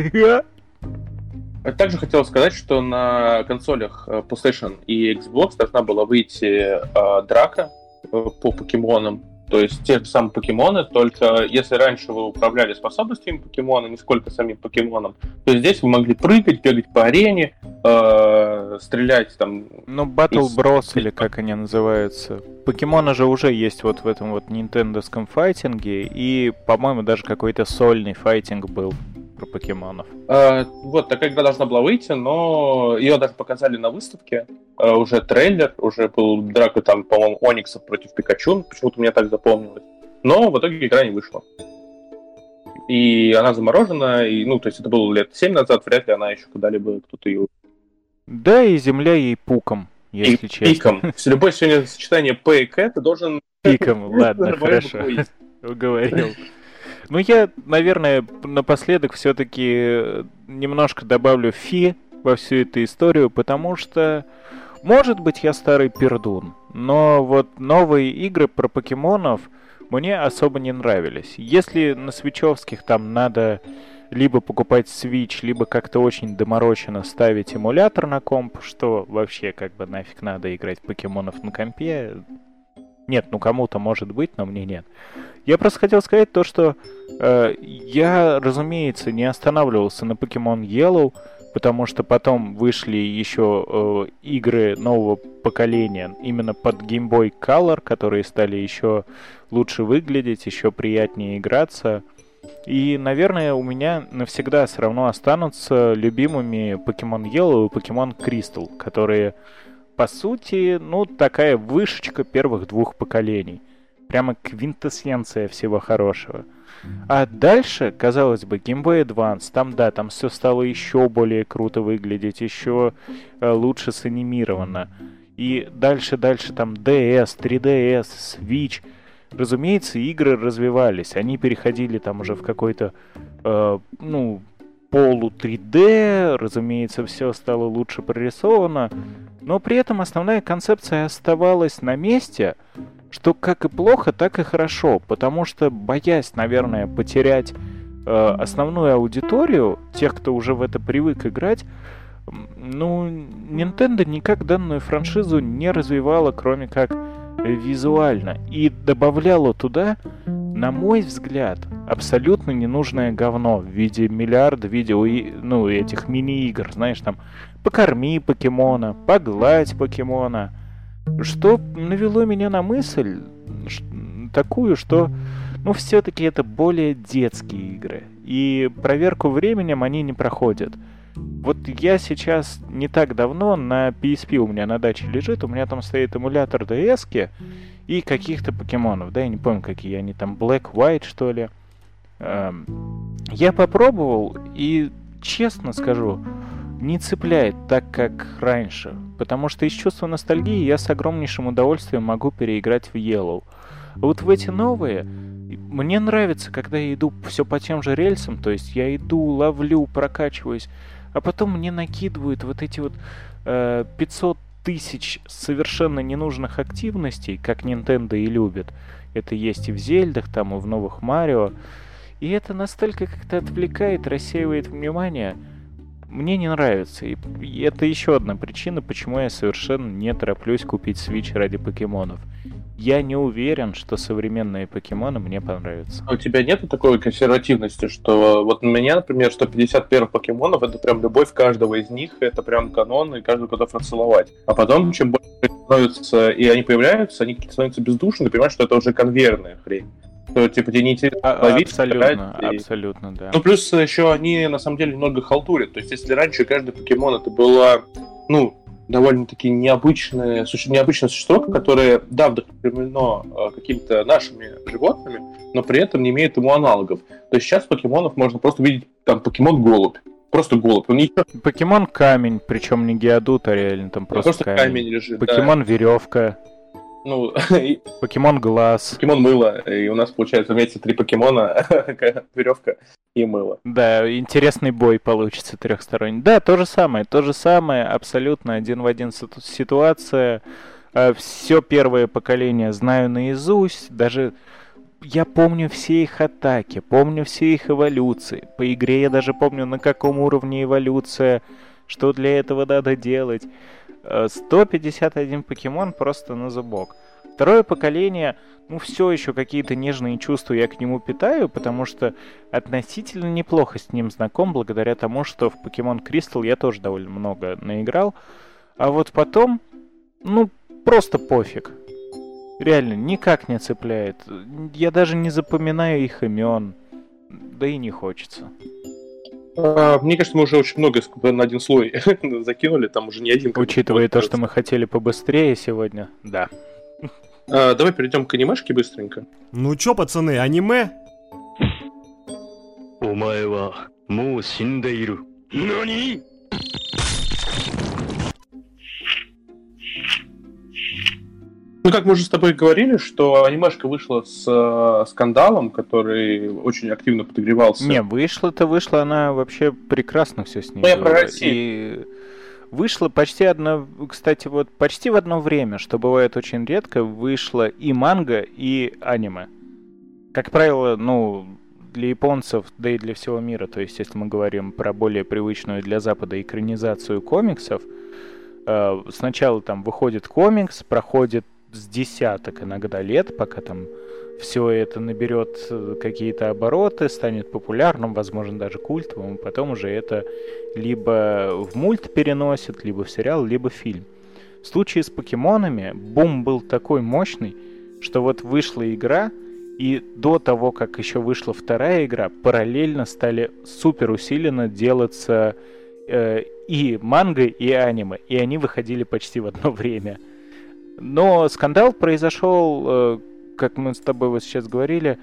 Также хотел сказать, что на консолях э, PlayStation и Xbox должна была выйти э, драка э, по покемонам то есть те же самые покемоны, только если раньше вы управляли способностями покемона, не сколько самим покемоном, то здесь вы могли прыгать, бегать по арене, э, стрелять там... Ну, Battle из... Bros, или как они называются. Покемоны же уже есть вот в этом вот нинтендовском файтинге, и, по-моему, даже какой-то сольный файтинг был про покемонов. А, вот, такая игра должна была выйти, но ее даже показали на выставке. А, уже трейлер, уже был драка там, по-моему, Оникса против Пикачу, почему-то мне так запомнилось. Но в итоге игра не вышла. И она заморожена, и, ну, то есть это было лет 7 назад, вряд ли она еще куда-либо кто-то ее... Да, и земля ей пуком, если и честно. Пиком. Любое сегодня сочетание П и К, ты должен... Пиком, ладно, хорошо. Уговорил. Ну, я, наверное, напоследок все-таки немножко добавлю фи во всю эту историю, потому что, может быть, я старый пердун, но вот новые игры про покемонов мне особо не нравились. Если на свечевских там надо либо покупать Switch, либо как-то очень домороченно ставить эмулятор на комп, что вообще как бы нафиг надо играть покемонов на компе. Нет, ну кому-то может быть, но мне нет. Я просто хотел сказать то, что э, я, разумеется, не останавливался на Pokemon Yellow, потому что потом вышли еще э, игры нового поколения именно под Game Boy Color, которые стали еще лучше выглядеть, еще приятнее играться. И, наверное, у меня навсегда все равно останутся любимыми Pokemon Yellow и Pokemon Crystal, которые, по сути, ну, такая вышечка первых двух поколений прямо квинтэссенция всего хорошего. А дальше, казалось бы, Game Boy Advance, там, да, там все стало еще более круто выглядеть, еще э, лучше санимировано. И дальше, дальше там DS, 3DS, Switch. Разумеется, игры развивались, они переходили там уже в какой-то, э, ну, полу 3D, разумеется, все стало лучше прорисовано, но при этом основная концепция оставалась на месте, что как и плохо, так и хорошо, потому что боясь, наверное, потерять э, основную аудиторию, тех, кто уже в это привык играть, ну, Nintendo никак данную франшизу не развивала, кроме как визуально. И добавляла туда, на мой взгляд, абсолютно ненужное говно в виде миллиарда видео, ну, этих мини-игр, знаешь, там, покорми покемона, погладь покемона. Что навело меня на мысль такую, что, ну, все-таки это более детские игры. И проверку временем они не проходят. Вот я сейчас не так давно на PSP у меня на даче лежит, у меня там стоит эмулятор DS и каких-то покемонов, да, я не помню, какие они там, Black, White, что ли. Эм, я попробовал, и честно скажу, не цепляет так, как раньше. Потому что из чувства ностальгии я с огромнейшим удовольствием могу переиграть в Yellow. А вот в эти новые мне нравится, когда я иду все по тем же рельсам, то есть я иду, ловлю, прокачиваюсь, а потом мне накидывают вот эти вот э, 500 тысяч совершенно ненужных активностей, как Nintendo и любит. Это есть и в Зельдах, там, и в новых Марио. И это настолько как-то отвлекает, рассеивает внимание. Мне не нравится. И это еще одна причина, почему я совершенно не тороплюсь купить Switch ради покемонов я не уверен, что современные покемоны мне понравятся. А у тебя нет такой консервативности, что вот у меня, например, 150 первых покемонов, это прям любовь каждого из них, это прям канон, и каждый готов расцеловать. А потом, чем больше становятся, и они появляются, они становятся бездушны, ты понимаешь, что это уже конвейерная хрень что типа тебе не интересно а, ловить, абсолютно, и... абсолютно, да. Ну плюс еще они на самом деле немного халтурят. То есть если раньше каждый покемон это была, ну довольно-таки необычное, необычное существо, которое, да, вдохновлено э, какими-то нашими животными, но при этом не имеет ему аналогов. То есть сейчас покемонов можно просто увидеть, там, покемон-голубь. Просто голубь. Он ничего... Покемон камень, причем не геодут, а реально там просто, просто камень. камень лежит. Покемон да. веревка. Ну, покемон глаз. Покемон мыло. И у нас получается вместе три покемона, веревка и мыло. Да, интересный бой получится трехсторонний. Да, то же самое, то же самое, абсолютно один в один ситуация. А, Все первое поколение знаю наизусть, даже я помню все их атаки, помню все их эволюции. По игре я даже помню, на каком уровне эволюция, что для этого надо делать. 151 э, покемон просто на зубок. Второе поколение, ну, все еще какие-то нежные чувства я к нему питаю, потому что относительно неплохо с ним знаком, благодаря тому, что в Покемон Кристалл я тоже довольно много наиграл. А вот потом, ну, просто пофиг. Реально, никак не цепляет. Я даже не запоминаю их имен. Да и не хочется. А, мне кажется, мы уже очень много на один слой закинули, там уже не один. Учитывая то, что мы хотели побыстрее сегодня, да. А, давай перейдем к анимешке быстренько. Ну чё, пацаны, аниме? Умаева, му синдейру. Нани? Ну, как мы уже с тобой говорили, что анимешка вышла с э, скандалом, который очень активно подогревался. Не, вышла-то вышла, она вообще прекрасно все с ней. Ну, я про Россию. И вышла почти одно, кстати, вот почти в одно время, что бывает очень редко, вышла и манга, и аниме. Как правило, ну, для японцев, да и для всего мира, то есть если мы говорим про более привычную для Запада экранизацию комиксов, э, сначала там выходит комикс, проходит с десяток иногда лет, пока там все это наберет э, какие-то обороты, станет популярным, возможно, даже культовым, потом уже это либо в мульт переносят, либо в сериал, либо в фильм. В случае с покемонами бум был такой мощный, что вот вышла игра, и до того, как еще вышла вторая игра, параллельно стали супер усиленно делаться э, и манга, и аниме, и они выходили почти в одно время – но скандал произошел, э, как мы с тобой вот сейчас говорили,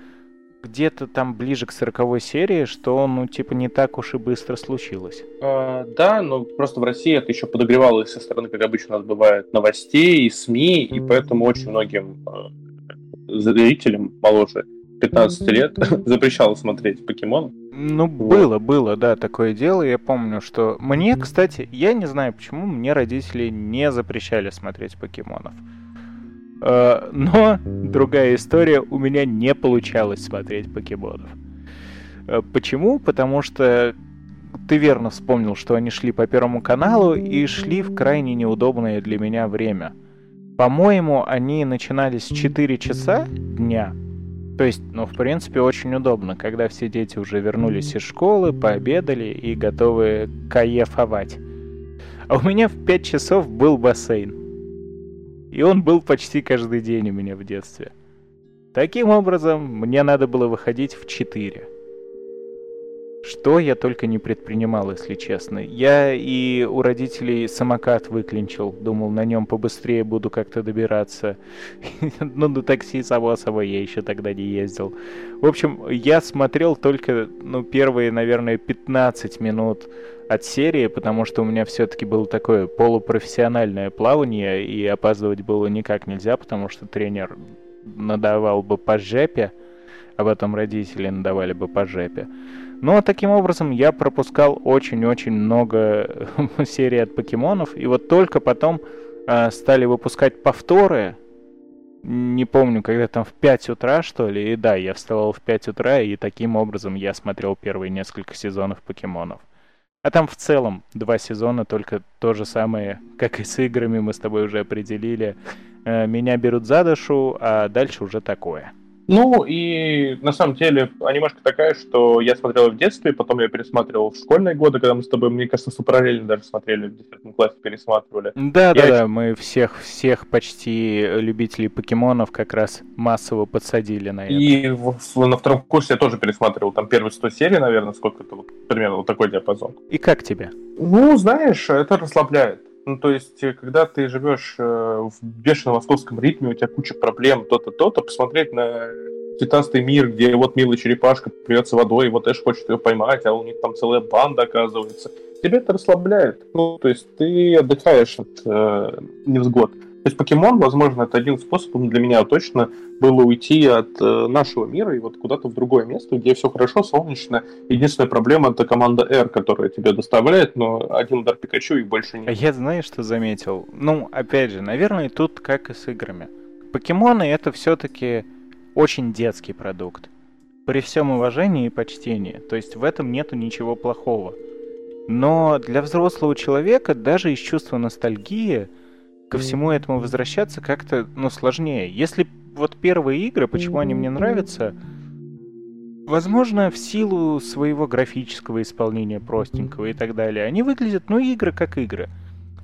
где-то там ближе к сороковой серии, что, ну, типа, не так уж и быстро случилось. А, да, но просто в России это еще подогревалось со стороны, как обычно у нас бывает, новостей и СМИ, и поэтому очень многим э, зрителям моложе 15 лет запрещало смотреть покемон. Ну, вот. было, было, да, такое дело. Я помню, что мне, кстати, я не знаю, почему мне родители не запрещали смотреть покемонов. Э, но другая история, у меня не получалось смотреть покемонов. Э, почему? Потому что ты верно вспомнил, что они шли по Первому каналу и шли в крайне неудобное для меня время. По-моему, они начинались в 4 часа дня. То есть, ну, в принципе, очень удобно, когда все дети уже вернулись из школы, пообедали и готовы кайфовать. А у меня в 5 часов был бассейн. И он был почти каждый день у меня в детстве. Таким образом, мне надо было выходить в 4. Что я только не предпринимал, если честно. Я и у родителей самокат выклинчил. Думал, на нем побыстрее буду как-то добираться. ну, на такси, само собой, я еще тогда не ездил. В общем, я смотрел только, ну, первые, наверное, 15 минут от серии, потому что у меня все-таки было такое полупрофессиональное плавание, и опаздывать было никак нельзя, потому что тренер надавал бы по жепе, а потом родители надавали бы по жепе. Но таким образом я пропускал очень-очень много серий от покемонов, и вот только потом э, стали выпускать повторы, не помню, когда там в 5 утра, что ли, и да, я вставал в 5 утра, и таким образом я смотрел первые несколько сезонов покемонов. А там в целом два сезона, только то же самое, как и с играми мы с тобой уже определили. Э, меня берут за душу, а дальше уже такое. Ну, и на самом деле анимешка такая, что я смотрел в детстве, потом я пересматривал в школьные годы, когда мы с тобой, мне кажется, параллельно даже смотрели, в 10 классе пересматривали. Да, да, да, мы всех, всех почти любителей покемонов как раз массово подсадили на это. И в, на втором курсе я тоже пересматривал, там первые 100 серий, наверное, сколько это, вот, примерно вот такой диапазон. И как тебе? Ну, знаешь, это расслабляет. Ну, то есть, э, когда ты живешь э, в бешеном московском ритме, у тебя куча проблем, то-то, то-то, посмотреть на цветастый мир, где вот милая черепашка плюется водой, и вот Эш хочет ее поймать, а у них там целая банда оказывается. Тебя это расслабляет. Ну, то есть ты отдыхаешь от э, невзгод. То есть покемон, возможно, это один способ для меня точно было уйти от э, нашего мира и вот куда-то в другое место, где все хорошо, солнечно. Единственная проблема это команда R, которая тебя доставляет, но один удар Пикачу и больше нет. Я знаю, что заметил. Ну, опять же, наверное, тут как и с играми. Покемоны это все-таки очень детский продукт. При всем уважении и почтении. То есть в этом нету ничего плохого. Но для взрослого человека даже из чувства ностальгии ко всему этому возвращаться как-то, ну, сложнее. Если вот первые игры, почему они мне нравятся, возможно, в силу своего графического исполнения простенького и так далее, они выглядят, ну, игры как игры.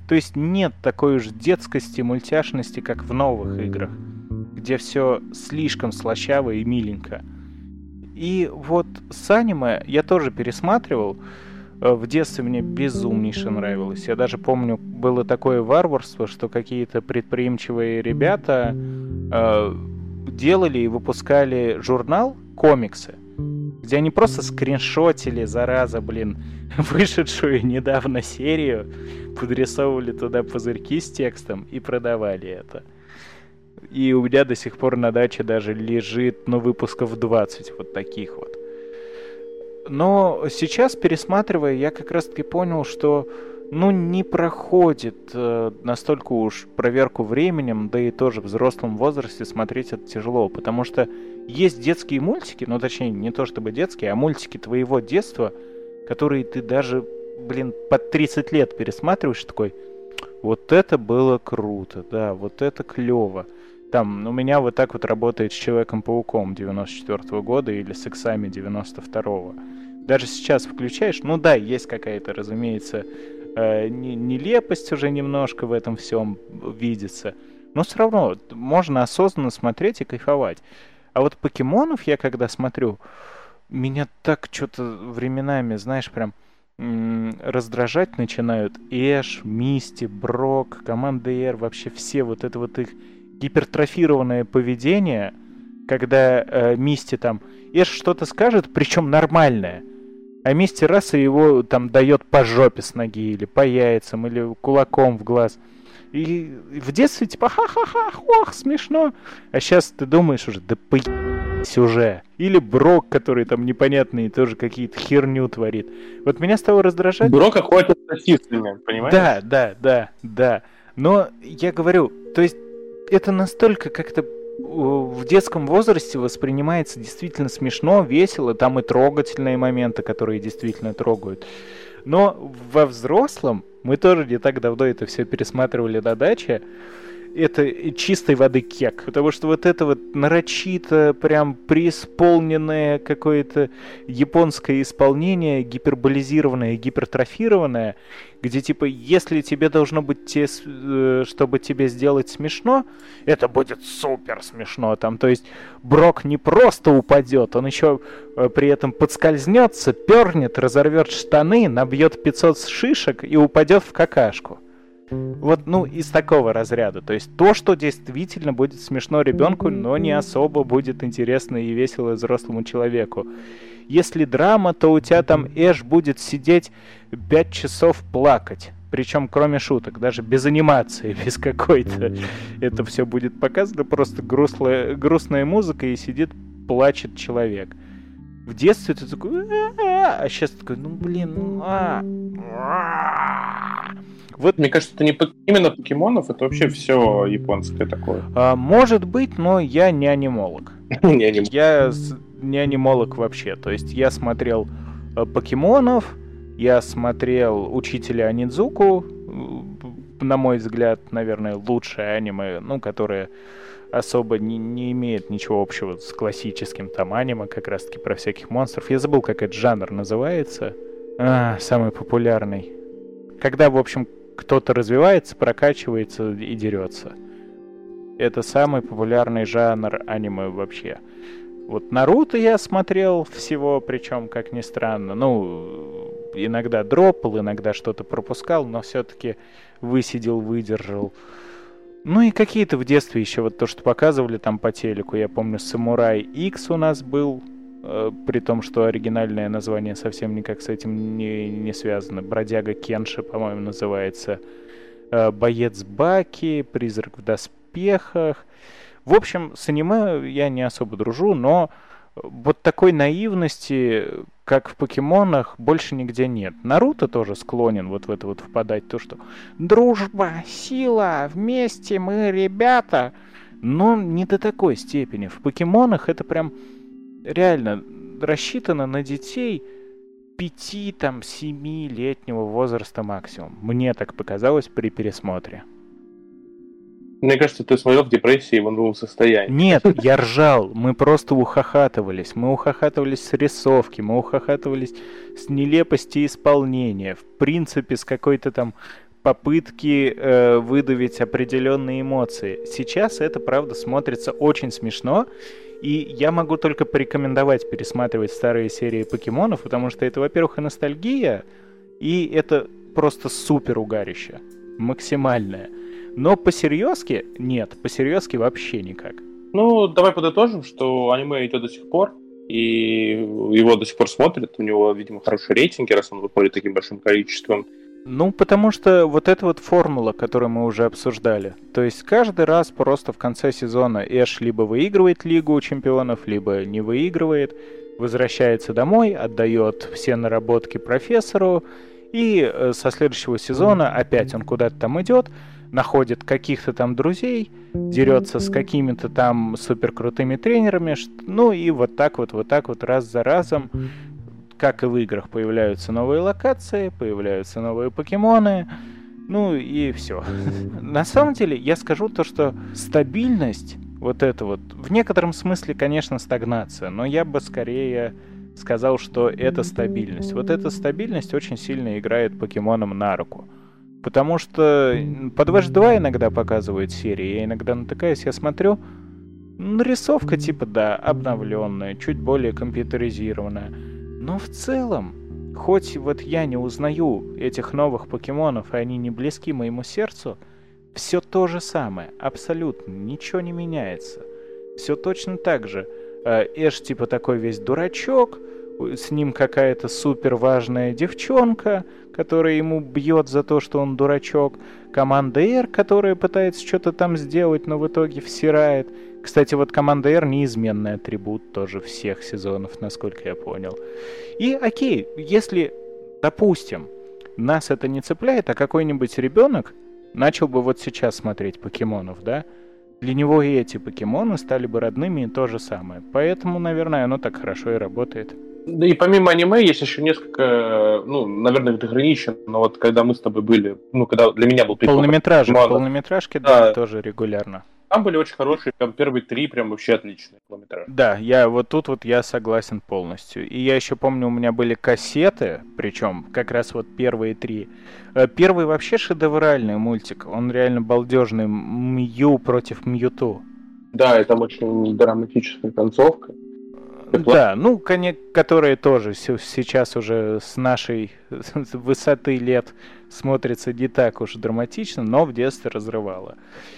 То есть нет такой уж детскости, мультяшности, как в новых играх, где все слишком слащаво и миленько. И вот с аниме я тоже пересматривал, в детстве мне безумнейше нравилось. Я даже помню, было такое варварство, что какие-то предприимчивые ребята э, делали и выпускали журнал комиксы, где они просто скриншотили, зараза, блин, вышедшую недавно серию, подрисовывали туда пузырьки с текстом и продавали это. И у меня до сих пор на даче даже лежит, ну, выпусков 20 вот таких вот. Но сейчас, пересматривая, я как раз-таки понял, что ну, не проходит э, настолько уж проверку временем, да и тоже в взрослом возрасте смотреть это тяжело, потому что есть детские мультики, ну, точнее, не то чтобы детские, а мультики твоего детства, которые ты даже, блин, под 30 лет пересматриваешь такой, вот это было круто, да, вот это клево. Там, у меня вот так вот работает с Человеком-пауком 94 -го года или с Иксами 92 -го даже сейчас включаешь, ну да, есть какая-то, разумеется, э, нелепость уже немножко в этом всем видится. Но все равно можно осознанно смотреть и кайфовать. А вот покемонов я когда смотрю, меня так что-то временами, знаешь, прям раздражать начинают Эш, Мисти, Брок, команда Р, вообще все вот это вот их гипертрофированное поведение, когда э, Мисти там Эш что-то скажет, причем нормальное – а мистер Раса его там дает по жопе с ноги, или по яйцам, или кулаком в глаз. И в детстве типа ха-ха-ха, ох, смешно. А сейчас ты думаешь уже, да по уже. Или Брок, который там непонятный, тоже какие-то херню творит. Вот меня стало раздражать... Брок охотится расистами, понимаешь? Да, да, да, да. Но я говорю, то есть это настолько как-то в детском возрасте воспринимается действительно смешно, весело, там и трогательные моменты, которые действительно трогают. Но во взрослом, мы тоже не так давно это все пересматривали на даче, это чистой воды кек. Потому что вот это вот нарочито, прям преисполненное какое-то японское исполнение, гиперболизированное, гипертрофированное, где типа, если тебе должно быть, те, э, чтобы тебе сделать смешно, это будет супер смешно. Там, то есть Брок не просто упадет, он еще э, при этом подскользнется, пернет, разорвет штаны, набьет 500 шишек и упадет в какашку. Вот, ну, из такого разряда. То есть то, что действительно будет смешно ребенку, но не особо будет интересно и весело взрослому человеку. Если драма, то у тебя там Эш будет сидеть 5 часов плакать. Причем кроме шуток, даже без анимации, без какой-то. Это все будет показано, просто грустная, грустная музыка и сидит, плачет человек. В детстве ты такой, а сейчас такой, ну блин, ну а. Вот, мне кажется, это не именно покемонов, это вообще все японское такое. А, может быть, но я не анимолог. не. Я не анимолог вообще. То есть я смотрел э, покемонов, я смотрел учителя Анидзуку, на мой взгляд, наверное, лучшее аниме, ну, которое особо не, не имеет ничего общего с классическим там аниме, как раз-таки про всяких монстров. Я забыл, как этот жанр называется. А, самый популярный. Когда, в общем, кто-то развивается, прокачивается и дерется. Это самый популярный жанр аниме вообще. Вот Наруто я смотрел всего, причем, как ни странно, ну, иногда дропал, иногда что-то пропускал, но все-таки высидел, выдержал. Ну и какие-то в детстве еще вот то, что показывали там по телеку. Я помню, Самурай X у нас был, при том, что оригинальное название совсем никак с этим не, не связано. Бродяга Кенши, по-моему, называется. Э, Боец Баки, Призрак в доспехах. В общем, с аниме я не особо дружу, но вот такой наивности, как в покемонах, больше нигде нет. Наруто тоже склонен вот в это вот впадать, то что дружба, сила, вместе мы ребята, но не до такой степени. В покемонах это прям реально рассчитано на детей пяти там семи летнего возраста максимум. Мне так показалось при пересмотре. Мне кажется, ты смотрел в депрессии в новом состоянии. Нет, я ржал. Мы просто ухахатывались. Мы ухахатывались с рисовки, мы ухахатывались с нелепости исполнения. В принципе, с какой-то там попытки э, выдавить определенные эмоции. Сейчас это, правда, смотрится очень смешно. И я могу только порекомендовать пересматривать старые серии покемонов, потому что это, во-первых, и ностальгия, и это просто супер угарище. Максимальное. Но по-серьезки нет, по-серьезки вообще никак. Ну, давай подытожим, что аниме идет до сих пор, и его до сих пор смотрят, у него, видимо, хорошие рейтинги, раз он выходит таким большим количеством. Ну, потому что вот эта вот формула, которую мы уже обсуждали. То есть каждый раз просто в конце сезона Эш либо выигрывает Лигу чемпионов, либо не выигрывает, возвращается домой, отдает все наработки профессору, и э, со следующего сезона опять он куда-то там идет, находит каких-то там друзей, дерется с какими-то там суперкрутыми тренерами, ну и вот так вот, вот так вот раз за разом, как и в играх, появляются новые локации, появляются новые покемоны, ну и все. На самом деле, я скажу то, что стабильность, вот это вот, в некотором смысле, конечно, стагнация, но я бы скорее сказал, что это стабильность. Вот эта стабильность очень сильно играет покемонам на руку. Потому что под Ваш 2 иногда показывают серии, я иногда натыкаюсь, я смотрю, нарисовка типа, да, обновленная, чуть более компьютеризированная. Но в целом, хоть вот я не узнаю этих новых покемонов, и они не близки моему сердцу, все то же самое, абсолютно, ничего не меняется. Все точно так же. Э, Эш типа такой весь дурачок, с ним какая-то супер важная девчонка, которая ему бьет за то, что он дурачок. Команда R, которая пытается что-то там сделать, но в итоге всирает. Кстати, вот команда R неизменный атрибут тоже всех сезонов, насколько я понял. И окей, если, допустим, нас это не цепляет, а какой-нибудь ребенок начал бы вот сейчас смотреть покемонов, да? для него и эти покемоны стали бы родными и то же самое. Поэтому, наверное, оно так хорошо и работает. Да и помимо аниме есть еще несколько, ну, наверное, это ограничено, но вот когда мы с тобой были, ну, когда для меня был прикол, Полнометражки, полнометражки, да, Да. тоже регулярно. Там были очень хорошие, прям первые три прям вообще отличные полнометражки. Да, я вот тут вот я согласен полностью. И я еще помню, у меня были кассеты, причем как раз вот первые три. Э, Первый вообще шедевральный мультик, он реально балдежный. Мью против Мьюту. Да, и там очень драматическая концовка. Да, ну, которые тоже се- сейчас уже с нашей высоты лет смотрится не так уж драматично, но в детстве разрывало.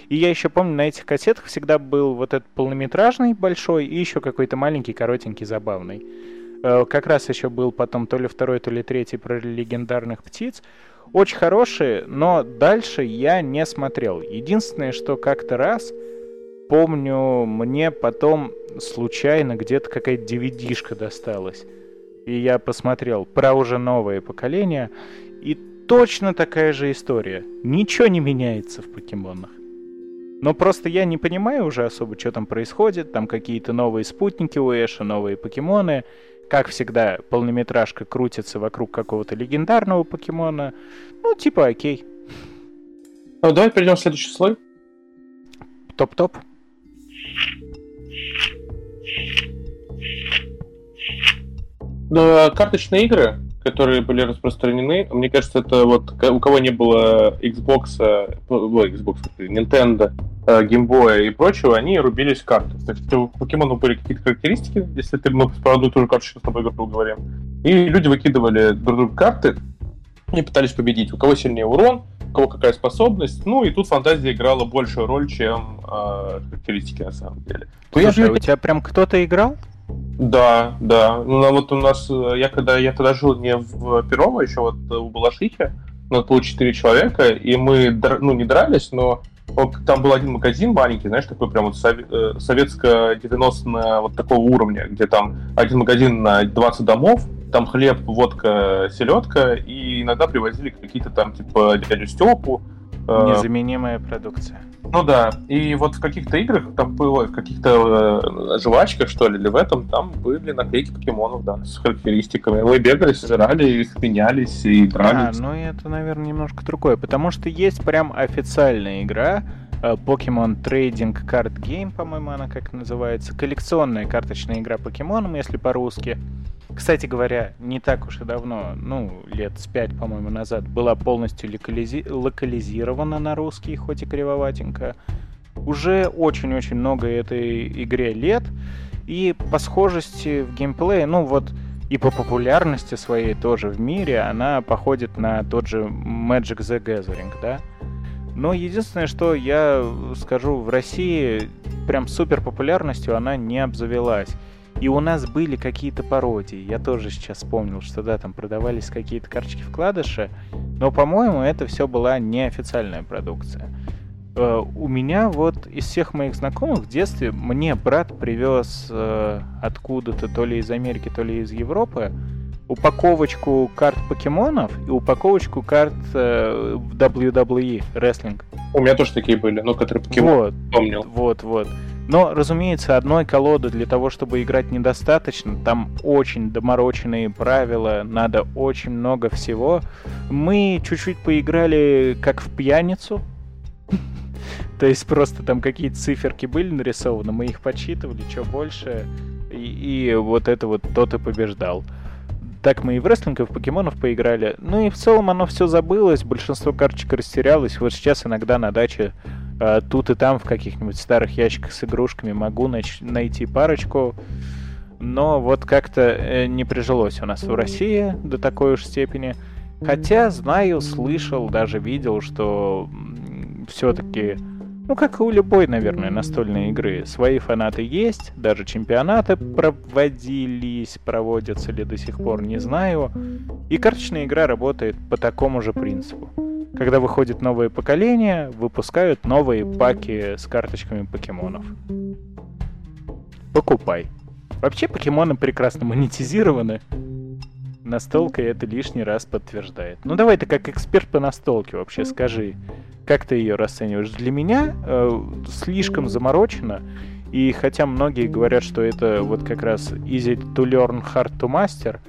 И я еще помню, на этих кассетах всегда был вот этот полнометражный большой и еще какой-то маленький, коротенький, забавный. Э, Как раз еще был потом то ли второй, то ли третий про легендарных птиц. Очень хорошие, но дальше я не смотрел. Единственное, что как-то раз помню, мне потом случайно где-то какая-то DVD-шка досталась. И я посмотрел про уже новое поколение. И точно такая же история. Ничего не меняется в покемонах. Но просто я не понимаю уже особо, что там происходит. Там какие-то новые спутники у Эша, новые покемоны. Как всегда, полнометражка крутится вокруг какого-то легендарного покемона. Ну, типа, окей. Ну, давай перейдем в следующий слой. Топ-топ. Да, карточные игры, которые были распространены, мне кажется, это вот у кого не было Xbox, э, ой, Xbox, Nintendo, э, Game Boy и прочего, они рубились в карты. То есть у покемона были какие-то характеристики, если ты, мы про одну и ту же карточку с тобой говорим. И люди выкидывали друг другу карты и пытались победить. У кого сильнее урон, у кого какая способность. Ну и тут фантазия играла большую роль, чем э, характеристики на самом деле. Ну, я Слушай, же- у тебя прям кто-то играл? Да, да. Ну, а вот у нас, э, я когда я тогда жил не в Перово, еще вот э, у Балашихи, у нас было четыре человека, и мы, ну, не дрались, но там был один магазин маленький, знаешь, такой прям вот э, советско-90 вот такого уровня, где там один магазин на 20 домов, там хлеб, водка, селедка, и иногда привозили какие-то там, типа, дядю Степу. Э, Незаменимая продукция. ну да, и вот в каких-то играх там было, в каких-то э, жвачках, что ли, или в этом, там были наклейки покемонов, да, с характеристиками. Мы бегали, собирали, их менялись и А, дрались. ну это, наверное, немножко другое, потому что есть прям официальная игра, Pokemon Trading Card Game, по-моему, она как называется, коллекционная карточная игра покемоном, если по-русски. Кстати говоря, не так уж и давно, ну, лет с пять, по-моему, назад, была полностью локализи- локализирована на русский, хоть и кривоватенько. Уже очень-очень много этой игре лет, и по схожести в геймплее, ну вот, и по популярности своей тоже в мире она походит на тот же Magic the Gathering, да? Но единственное, что я скажу, в России прям супер популярностью она не обзавелась. И у нас были какие-то пародии. Я тоже сейчас вспомнил, что да, там продавались какие-то карточки вкладыши. Но, по-моему, это все была неофициальная продукция. Э, У меня вот из всех моих знакомых в детстве мне брат привез э, откуда-то, то ли из Америки, то ли из Европы, упаковочку карт покемонов и упаковочку карт э, в WWE, рестлинг. У меня тоже такие были, ну, которые покемон Вот, помнил. вот, вот. Но, разумеется, одной колоды для того, чтобы играть, недостаточно. Там очень домороченные правила, надо очень много всего. Мы чуть-чуть поиграли как в пьяницу. То есть просто там какие-то циферки были нарисованы, мы их подсчитывали, что больше. И, и вот это вот тот и побеждал. Так мы и в рестлинг, и в покемонов поиграли. Ну и в целом оно все забылось, большинство карточек растерялось. Вот сейчас иногда на даче а, тут и там в каких-нибудь старых ящиках с игрушками могу нач- найти парочку. Но вот как-то э, не прижилось у нас в России до такой уж степени. Хотя знаю, слышал, даже видел, что все-таки, ну как и у любой, наверное, настольной игры, свои фанаты есть, даже чемпионаты проводились, проводятся ли до сих пор, не знаю. И карточная игра работает по такому же принципу. Когда выходит новое поколение, выпускают новые паки с карточками покемонов. Покупай. Вообще покемоны прекрасно монетизированы. Настолка это лишний раз подтверждает. Ну давай ты как эксперт по настолке вообще скажи, как ты ее расцениваешь? Для меня э, слишком заморочено, и хотя многие говорят, что это вот как раз easy to learn, hard to master,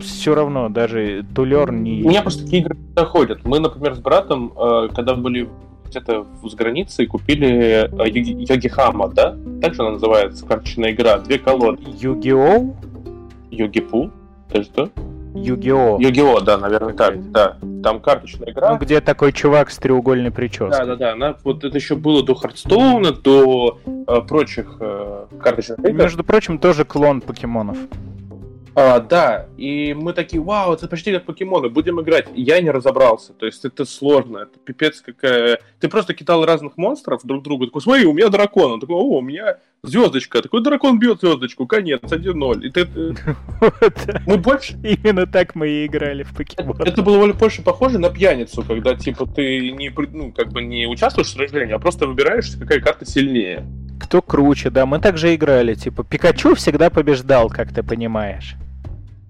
все равно даже to learn не... У меня просто такие игры доходят. Мы, например, с братом, э, когда были где-то с границей, купили э, Юги- Йогихама, да? Так же она называется, карточная игра. Две колоды. Yu-Gi-Oh? Йогипу? Это что? Yu-Gi-Oh! Йогио, да, наверное, так, да. Там карточная игра. Ну, где такой чувак с треугольной прической. Да, да, да. Она, вот это еще было до Хардстоуна, до э, прочих э, карточных игр. Между прочим, тоже клон покемонов. А, да, и мы такие, вау, это почти как покемоны, будем играть. И я не разобрался, то есть это сложно, это пипец какая... Ты просто кидал разных монстров друг другу, такой, смотри, у меня дракон, он такой, о, у меня звездочка, такой дракон бьет звездочку, конец, 1-0. И ты... Мы больше... Именно так мы и играли в покемонов. Это было больше похоже на пьяницу, когда, типа, ты не, ну, как бы не участвуешь в сражении, а просто выбираешь, какая карта сильнее. Кто круче, да, мы также играли. Типа, Пикачу всегда побеждал, как ты понимаешь.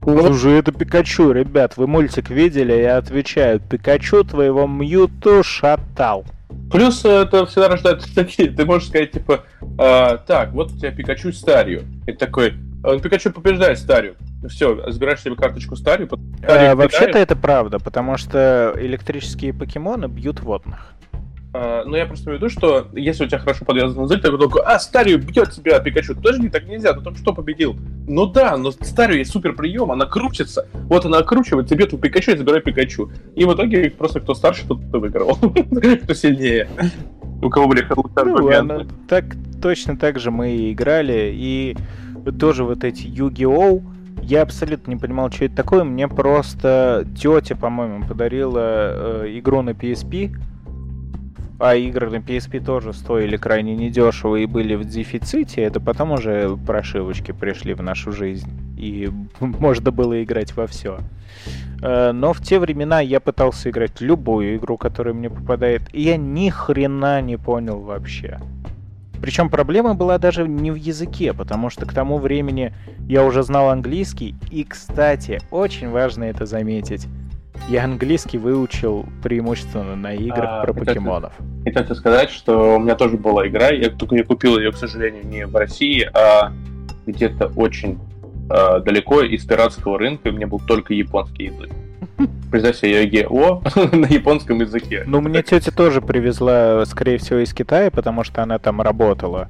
Слушай, это Пикачу, ребят, вы мультик видели? Я отвечаю, Пикачу твоего Мьюту шатал. Плюс э, это всегда рождает такие, ты можешь сказать, типа, «А, так, вот у тебя Пикачу Старью. И такой, «А, Пикачу побеждает Старью. Все, забираешь себе карточку Старью. А, Старью Вообще-то кидаешь. это правда, потому что электрические покемоны бьют водных. А, Но я просто имею в виду, что если у тебя хорошо подвязан язык, ты такой, а, Старью бьет тебя Пикачу. Тоже не так нельзя, ты только что победил. Ну да, но Старью есть супер прием, она крутится. Вот она окручивает, тебе бьет Пикачу, и забирай Пикачу. И в итоге просто кто старше, тот и выиграл. Кто сильнее. У кого были Ну, так, точно так же мы и играли, и тоже вот эти Yu-Gi-Oh! Я абсолютно не понимал, что это такое. Мне просто тетя, по-моему, подарила э, игру на PSP. А игры на PSP тоже стоили крайне недешево и были в дефиците. Это потом уже прошивочки пришли в нашу жизнь. И можно было играть во все. Но в те времена я пытался играть любую игру, которая мне попадает, и я ни хрена не понял вообще. Причем проблема была даже не в языке, потому что к тому времени я уже знал английский. И, кстати, очень важно это заметить. Я английский выучил преимущественно на играх А, про покемонов. И хочу сказать, что у меня тоже была игра, я только я купил ее, к сожалению, не в России, а где-то очень э, далеко из пиратского рынка, и у меня был только японский язык. Представь себе ЕГЭО на японском языке. Ну, мне тетя тоже привезла, скорее всего, из Китая, потому что она там работала.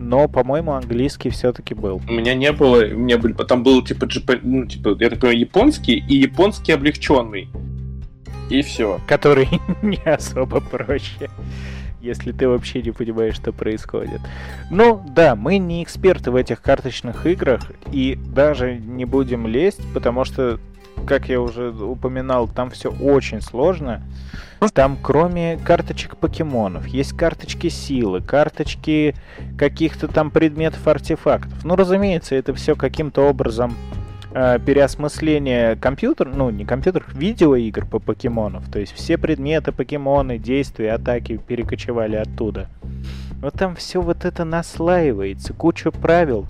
Но, по-моему, английский все-таки был. У меня не было, у меня были, там был типа, джипа- ну, типа, я так понимаю, японский и японский облегченный. И все. Который не особо проще, если ты вообще не понимаешь, что происходит. Ну, да, мы не эксперты в этих карточных играх, и даже не будем лезть, потому что, как я уже упоминал, там все очень сложно. Там, кроме карточек покемонов, есть карточки силы, карточки каких-то там предметов, артефактов. Ну, разумеется, это все каким-то образом э, переосмысление компьютер, ну не компьютер, видеоигр по покемонов. То есть все предметы, покемоны, действия, атаки перекочевали оттуда. Вот там все вот это наслаивается, куча правил,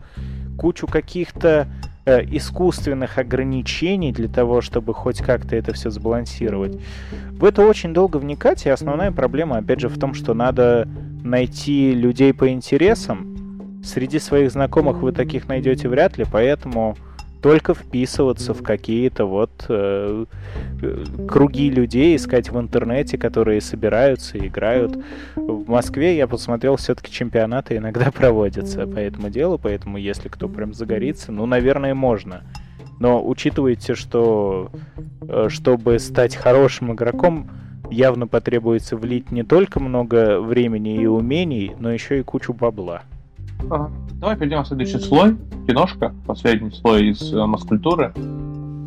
кучу каких-то э, искусственных ограничений для того, чтобы хоть как-то это все сбалансировать. В это очень долго вникать, и основная проблема, опять же, в том, что надо найти людей по интересам. Среди своих знакомых вы таких найдете вряд ли, поэтому только вписываться в какие-то вот э, круги людей, искать в интернете, которые собираются и играют. В Москве я посмотрел, все-таки чемпионаты иногда проводятся по этому делу, поэтому если кто прям загорится, ну, наверное, можно. Но учитывайте, что э, чтобы стать хорошим игроком, явно потребуется влить не только много времени и умений, но еще и кучу бабла. Давай перейдем на следующий слой. Киношка, последний слой из э, маскультуры.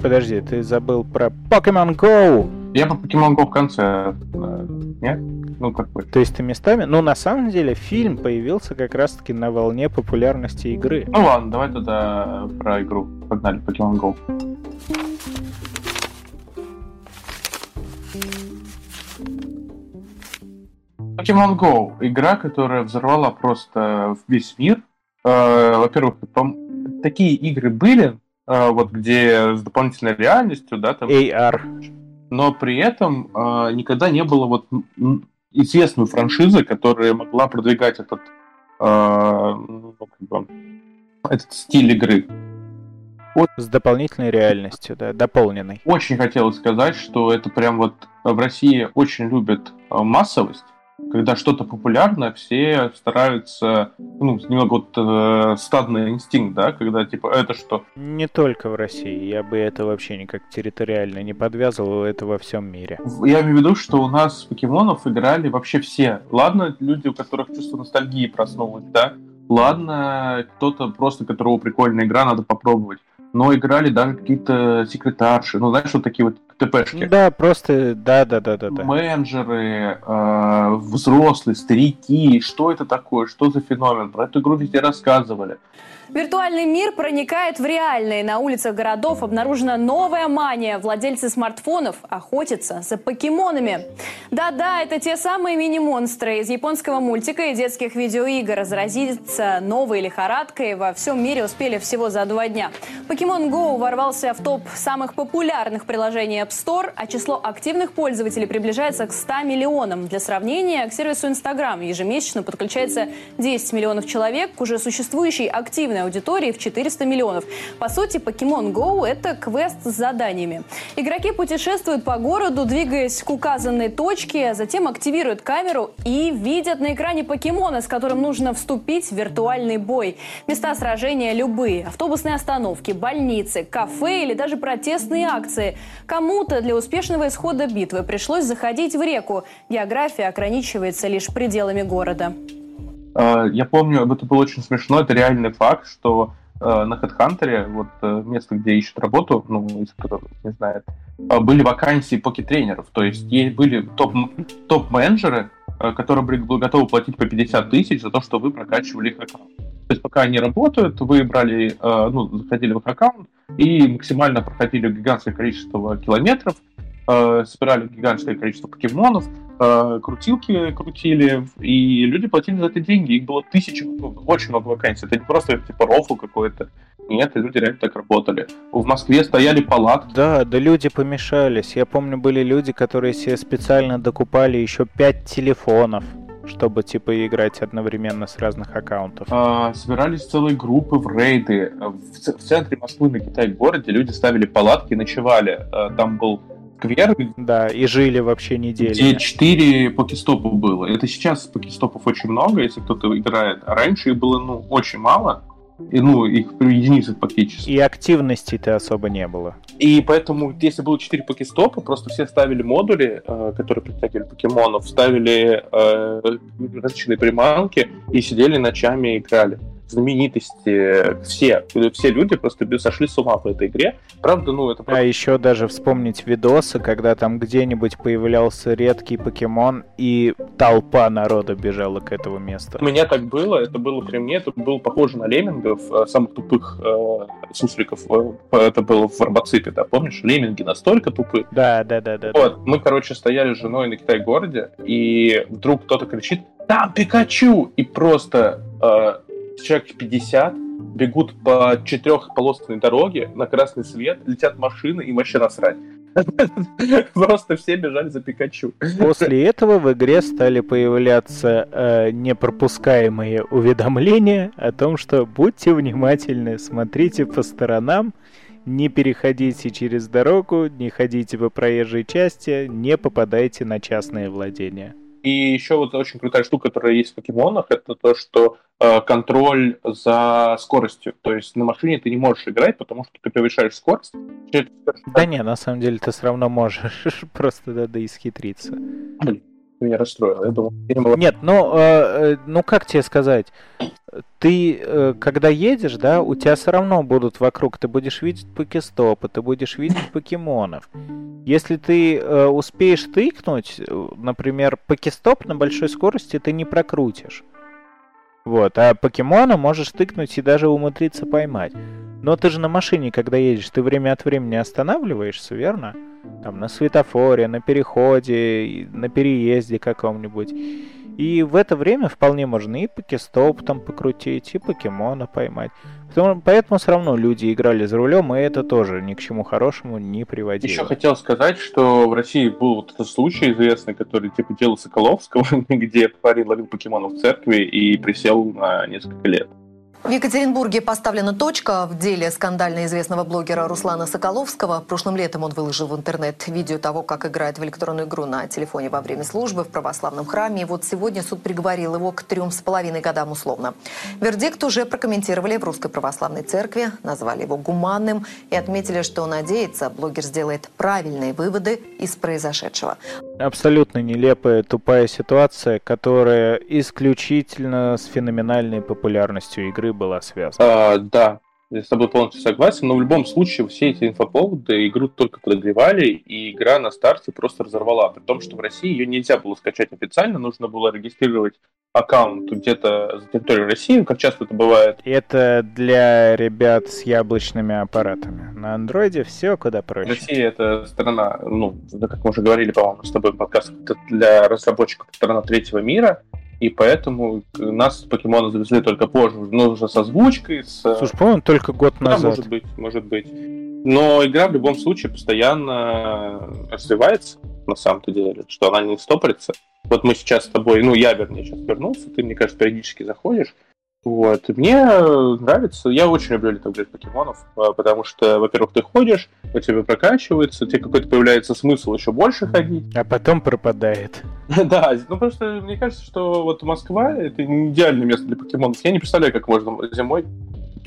Подожди, ты забыл про Pokemon Go! Я по Pokemon Go в конце. э, Нет? Ну, как бы. То есть ты местами... Ну, на самом деле, фильм появился как раз-таки на волне популярности игры. Ну ладно, давай тогда про игру. Погнали, Pokemon Go. Pokemon Go. Игра, которая взорвала просто весь мир. Э, Во-первых, там такие игры были, э, вот где с дополнительной реальностью, да, там. AR. Но при этом э, никогда не было вот известной франшизы, которая могла продвигать этот, ну, этот стиль игры. С дополнительной реальностью, да, дополненной. Очень хотелось сказать, что это прям вот в России очень любят массовость. Когда что-то популярно, все стараются, ну, немного вот э, стадный инстинкт, да, когда типа это что? Не только в России, я бы это вообще никак территориально не подвязывал, это во всем мире. Я имею в виду, что у нас покемонов играли вообще все. Ладно, люди, у которых чувство ностальгии проснулось, да? Ладно, кто-то просто, которого прикольная игра, надо попробовать но играли даже какие-то секретарши, ну, знаешь, вот такие вот ТПшки. Да, просто, да, да, да, да. да. Менеджеры, э, взрослые, старики, что это такое, что за феномен, про эту игру везде рассказывали. Виртуальный мир проникает в реальный. На улицах городов обнаружена новая мания. Владельцы смартфонов охотятся за покемонами. Да-да, это те самые мини-монстры из японского мультика и детских видеоигр. Заразиться новой лихорадкой во всем мире успели всего за два дня. Pokemon Go ворвался в топ самых популярных приложений App Store, а число активных пользователей приближается к 100 миллионам. Для сравнения, к сервису Instagram ежемесячно подключается 10 миллионов человек к уже существующей активной аудитории в 400 миллионов. По сути, Pokemon Go – это квест с заданиями. Игроки путешествуют по городу, двигаясь к указанной точке, а затем активируют камеру и видят на экране покемона, с которым нужно вступить в виртуальный бой. Места сражения любые – автобусные остановки, больницы, кафе или даже протестные акции. Кому-то для успешного исхода битвы пришлось заходить в реку. География ограничивается лишь пределами города. Э, я помню, это было очень смешно, это реальный факт, что э, на HeadHunter, вот э, место, где ищут работу, ну, из которых не знает, были вакансии поки-тренеров, то есть были топ, топ-менеджеры, которые были готовы платить по 50 тысяч за то, что вы прокачивали их аккаунт. То есть пока они работают, вы брали, ну, заходили в их аккаунт и максимально проходили гигантское количество километров, собирали гигантское количество покемонов, э, крутилки крутили, и люди платили за это деньги. Их было тысячи, очень много вакансий. Это не просто типа рофл какой-то. Нет, люди реально так работали. В Москве стояли палатки. Да, да люди помешались. Я помню, были люди, которые себе специально докупали еще пять телефонов чтобы типа играть одновременно с разных аккаунтов. А, собирались целые группы в рейды. В, в центре Москвы на Китай-городе люди ставили палатки, ночевали. А, там был сквер. Да, и жили вообще недели. Где четыре покестопа было. Это сейчас покестопов очень много, если кто-то играет. А раньше их было, ну, очень мало. И, ну, их единицы фактически. И активности-то особо не было. И поэтому, если было 4 покестопа, просто все ставили модули, э, которые притягивали покемонов, ставили э, различные приманки и сидели ночами и играли знаменитости, все, все люди просто сошли с ума по этой игре. Правда, ну это... А еще даже вспомнить видосы, когда там где-нибудь появлялся редкий покемон, и толпа народа бежала к этому месту. У меня так было, это было при мне, это было похоже на леммингов, э, самых тупых э, сусликов. Э, это было в Робоципе, да, помнишь? Лемминги настолько тупые. Да, да, да, да. Вот, мы, короче, стояли с женой на Китай-городе, и вдруг кто-то кричит «Там Пикачу!» И просто э, человек 50 бегут по четырехполосной дороге на красный свет, летят машины и вообще насрать. Просто все бежали за Пикачу. После этого в игре стали появляться э, непропускаемые уведомления о том, что будьте внимательны, смотрите по сторонам, не переходите через дорогу, не ходите по проезжей части, не попадайте на частные владения. И еще вот очень крутая штука, которая есть в покемонах, это то, что э, контроль за скоростью. То есть на машине ты не можешь играть, потому что ты превышаешь скорость. Да не, на самом деле ты все равно можешь. Просто надо исхитриться. Блин, меня расстроил. Я думал, Нет, ну, э, ну как тебе сказать? Ты, э, когда едешь, да, у тебя все равно будут вокруг, ты будешь видеть покестопы, ты будешь видеть покемонов. Если ты э, успеешь тыкнуть, э, например, покестоп на большой скорости ты не прокрутишь. Вот, а покемона можешь тыкнуть и даже умудриться поймать. Но ты же на машине, когда едешь, ты время от времени останавливаешься, верно? Там на светофоре, на переходе, на переезде каком-нибудь. И в это время вполне можно и покестоп там покрутить, и покемона поймать. Поэтому все равно люди играли за рулем, и это тоже ни к чему хорошему не приводило. Еще хотел сказать, что в России был вот этот случай известный, который типа дело Соколовского, где парень ловил покемонов в церкви и присел на несколько лет. В Екатеринбурге поставлена точка в деле скандально известного блогера Руслана Соколовского. Прошлым летом он выложил в интернет видео того, как играет в электронную игру на телефоне во время службы в православном храме. И вот сегодня суд приговорил его к трем с половиной годам условно. Вердикт уже прокомментировали в Русской Православной Церкви, назвали его гуманным и отметили, что надеется, блогер сделает правильные выводы из произошедшего. Абсолютно нелепая, тупая ситуация, которая исключительно с феноменальной популярностью игры была связана. А, да, я с тобой полностью согласен, но в любом случае все эти инфоповоды игру только подогревали, и игра на старте просто разорвала. При том, что в России ее нельзя было скачать официально, нужно было регистрировать аккаунт где-то за территорией России, как часто это бывает. Это для ребят с яблочными аппаратами. На андроиде все куда проще. Россия это страна, ну, как мы уже говорили, по-моему, с тобой в подкастах, это для разработчиков страна третьего мира, и поэтому нас покемоны завезли только позже, ну, уже с озвучкой, с... Слушай, по-моему, только год назад. Да, может быть, может быть. Но игра в любом случае постоянно развивается, на самом-то деле, что она не стопорится. Вот мы сейчас с тобой, ну, я, вернее, сейчас вернулся, ты, мне кажется, периодически заходишь, вот. мне нравится, я очень люблю летоглед покемонов, а, потому что, во-первых, ты ходишь, у тебя прокачивается, тебе какой-то появляется смысл еще больше ходить. А потом пропадает. Да, ну просто мне кажется, что вот Москва это не идеальное место для покемонов. Я не представляю, как можно зимой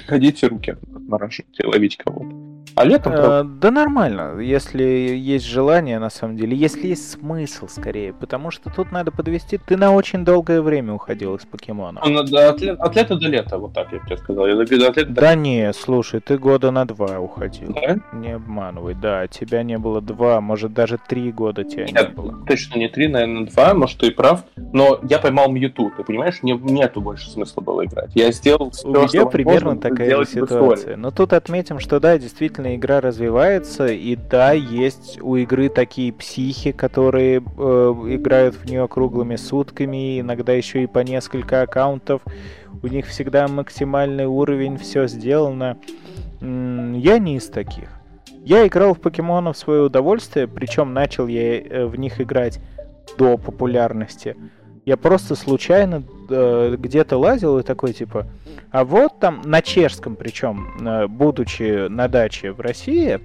ходить и руки нараживать и ловить кого-то. А летом... Э, да нормально, если есть желание, на самом деле. Если есть смысл, скорее. Потому что тут надо подвести... Ты на очень долгое время уходил из покемона. Ну, да, от, лет, от лета до лета, вот так я тебе сказал. Я от лета до... Да не, слушай, ты года на два уходил. Да? Не обманывай, да. Тебя не было два, может даже три года тебя Нет, не было. точно не три, наверное, два, может, ты и прав. Но я поймал Мьюту, ты понимаешь? Не, нету больше смысла было играть. Я сделал все, У меня примерно такая ситуация. Но тут отметим, что да, действительно действительно игра развивается, и да, есть у игры такие психи, которые э, играют в нее круглыми сутками, иногда еще и по несколько аккаунтов. У них всегда максимальный уровень, все сделано. Я не из таких. Я играл в покемонов в свое удовольствие, причем начал я э, в них играть до популярности. Я просто случайно э, где-то лазил и такой типа, а вот там на чешском, причем, э, будучи на даче в России,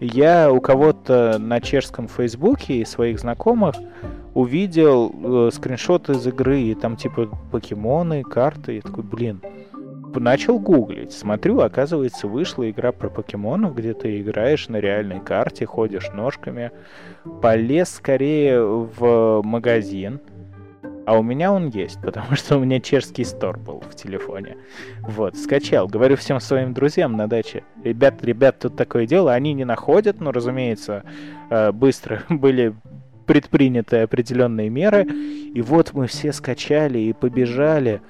я у кого-то на чешском фейсбуке и своих знакомых увидел э, скриншот из игры, и там типа покемоны, карты, и такой, блин, начал гуглить, смотрю, оказывается, вышла игра про покемонов, где ты играешь на реальной карте, ходишь ножками, полез скорее в магазин, а у меня он есть, потому что у меня чешский стор был в телефоне. Вот, скачал. Говорю всем своим друзьям на даче. Ребят, ребят, тут такое дело. Они не находят, но, разумеется, э, быстро были предприняты определенные меры. И вот мы все скачали и побежали.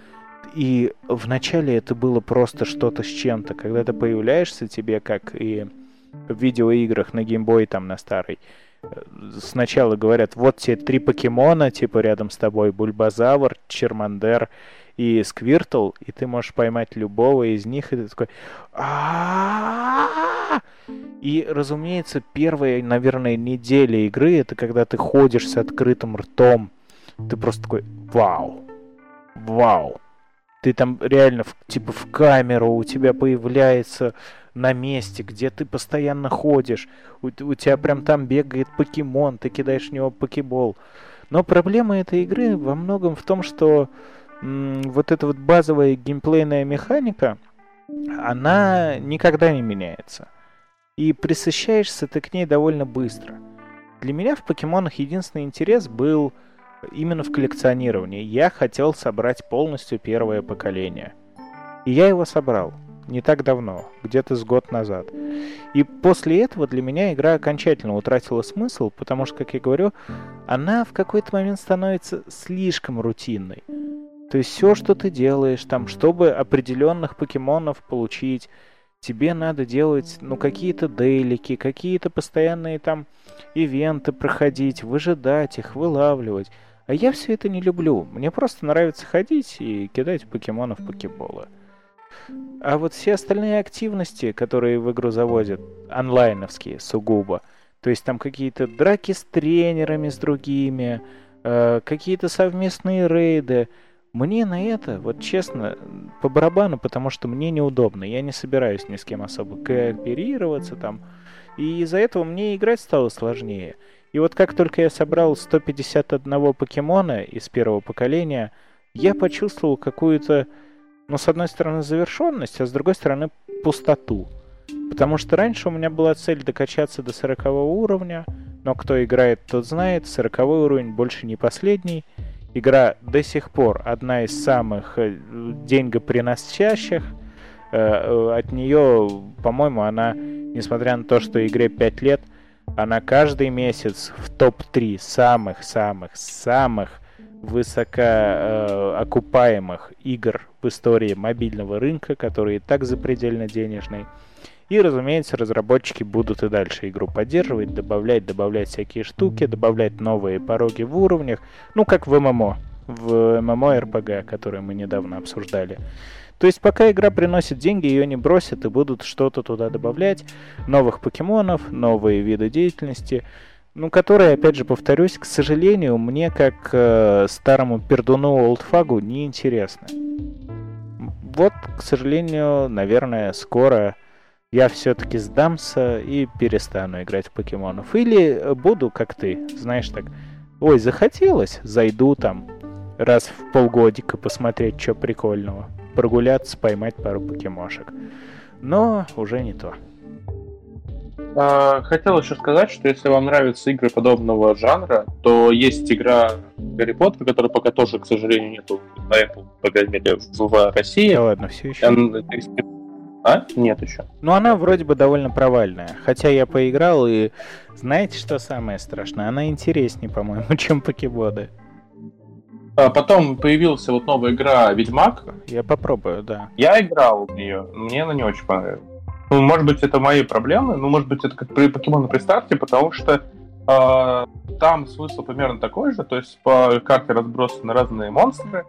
И вначале это было просто что-то с чем-то. Когда ты появляешься, тебе, как и в видеоиграх на геймбой там на старой, сначала говорят, вот тебе три покемона, типа рядом с тобой, Бульбазавр, Чермандер и Сквиртл, и ты можешь поймать любого из них, и ты такой... И, разумеется, первая, наверное, неделя игры, это когда ты ходишь с открытым ртом. Ты просто такой, вау, вау. Ты там реально, типа, в камеру, у тебя появляется на месте, где ты постоянно ходишь, у, у тебя прям там бегает покемон, ты кидаешь в него покебол. Но проблема этой игры во многом в том, что м, вот эта вот базовая геймплейная механика, она никогда не меняется. И присыщаешься ты к ней довольно быстро. Для меня в покемонах единственный интерес был именно в коллекционировании. Я хотел собрать полностью первое поколение. И я его собрал не так давно, где-то с год назад. И после этого для меня игра окончательно утратила смысл, потому что, как я говорю, она в какой-то момент становится слишком рутинной. То есть все, что ты делаешь, там, чтобы определенных покемонов получить, тебе надо делать, ну, какие-то дейлики, какие-то постоянные там ивенты проходить, выжидать их, вылавливать. А я все это не люблю. Мне просто нравится ходить и кидать покемонов в покеболы. А вот все остальные активности, которые в игру заводят, онлайновские сугубо, то есть там какие-то драки с тренерами, с другими, э, какие-то совместные рейды, мне на это, вот честно, по барабану, потому что мне неудобно. Я не собираюсь ни с кем особо кооперироваться там. И из-за этого мне играть стало сложнее. И вот как только я собрал 151 покемона из первого поколения, я почувствовал какую-то, ну, с одной стороны, завершенность, а с другой стороны, пустоту. Потому что раньше у меня была цель докачаться до 40 уровня, но кто играет, тот знает, 40 уровень больше не последний. Игра до сих пор одна из самых э, деньгоприносящих. Э, э, от нее, по-моему, она, несмотря на то, что игре 5 лет, она каждый месяц в топ-3 самых-самых-самых высокоокупаемых игр в истории мобильного рынка, который и так запредельно денежный. И, разумеется, разработчики будут и дальше игру поддерживать, добавлять, добавлять всякие штуки, добавлять новые пороги в уровнях, ну, как в ММО, в ММО РПГ, который мы недавно обсуждали. То есть пока игра приносит деньги, ее не бросят и будут что-то туда добавлять, новых покемонов, новые виды деятельности, ну, которые, опять же, повторюсь, к сожалению, мне, как э, старому пердуну олдфагу, неинтересны. Вот, к сожалению, наверное, скоро я все-таки сдамся и перестану играть в покемонов. Или буду, как ты, знаешь, так, ой, захотелось, зайду там раз в полгодика посмотреть, что прикольного. Прогуляться, поймать пару покемошек. Но уже не то. А, хотел еще сказать, что если вам нравятся игры подобного жанра, то есть игра Гарри Поттер, которая пока тоже, к сожалению, нету на Apple, по крайней мере, в России. Да ладно, все еще. А? Нет еще. Ну, она вроде бы довольно провальная. Хотя я поиграл, и знаете, что самое страшное? Она интереснее, по-моему, чем покебоды. А потом появилась вот новая игра Ведьмак. Я попробую, да. Я играл в нее, мне она не очень понравилась. Ну, может быть, это мои проблемы, ну, может быть, это как при покемоны при старте, потому что э, там смысл примерно такой же, то есть по карте разбросаны разные монстры,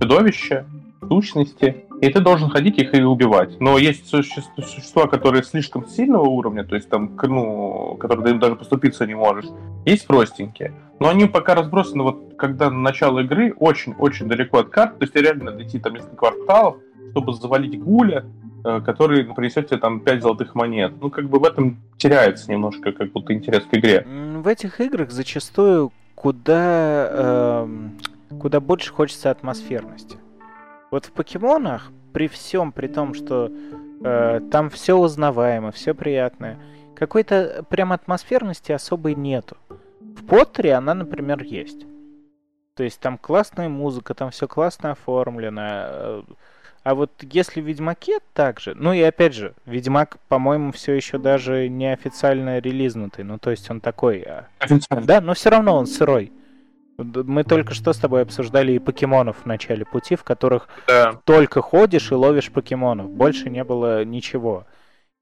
чудовища, сущности, и ты должен ходить их и убивать. Но есть существа, которые слишком сильного уровня, то есть там, ну, которые ты даже поступиться не можешь. Есть простенькие. Но они пока разбросаны, вот когда начало игры, очень-очень далеко от карты, то есть реально надо идти там несколько кварталов, чтобы завалить гуля, который принесет тебе там 5 золотых монет. Ну, как бы в этом теряется немножко как будто интерес к игре. В этих играх зачастую куда, э, куда больше хочется атмосферности. Вот в покемонах, при всем, при том, что э, там все узнаваемо, все приятное, какой-то прям атмосферности особой нету. В Поттере она, например, есть. То есть там классная музыка, там все классно оформлено. Э, а вот если в Ведьмаке также, ну и опять же, Ведьмак, по-моему, все еще даже не официально релизнутый, ну то есть он такой. А официально. Да, но все равно он сырой. Мы только что с тобой обсуждали и покемонов в начале пути, в которых да. только ходишь и ловишь покемонов. Больше не было ничего.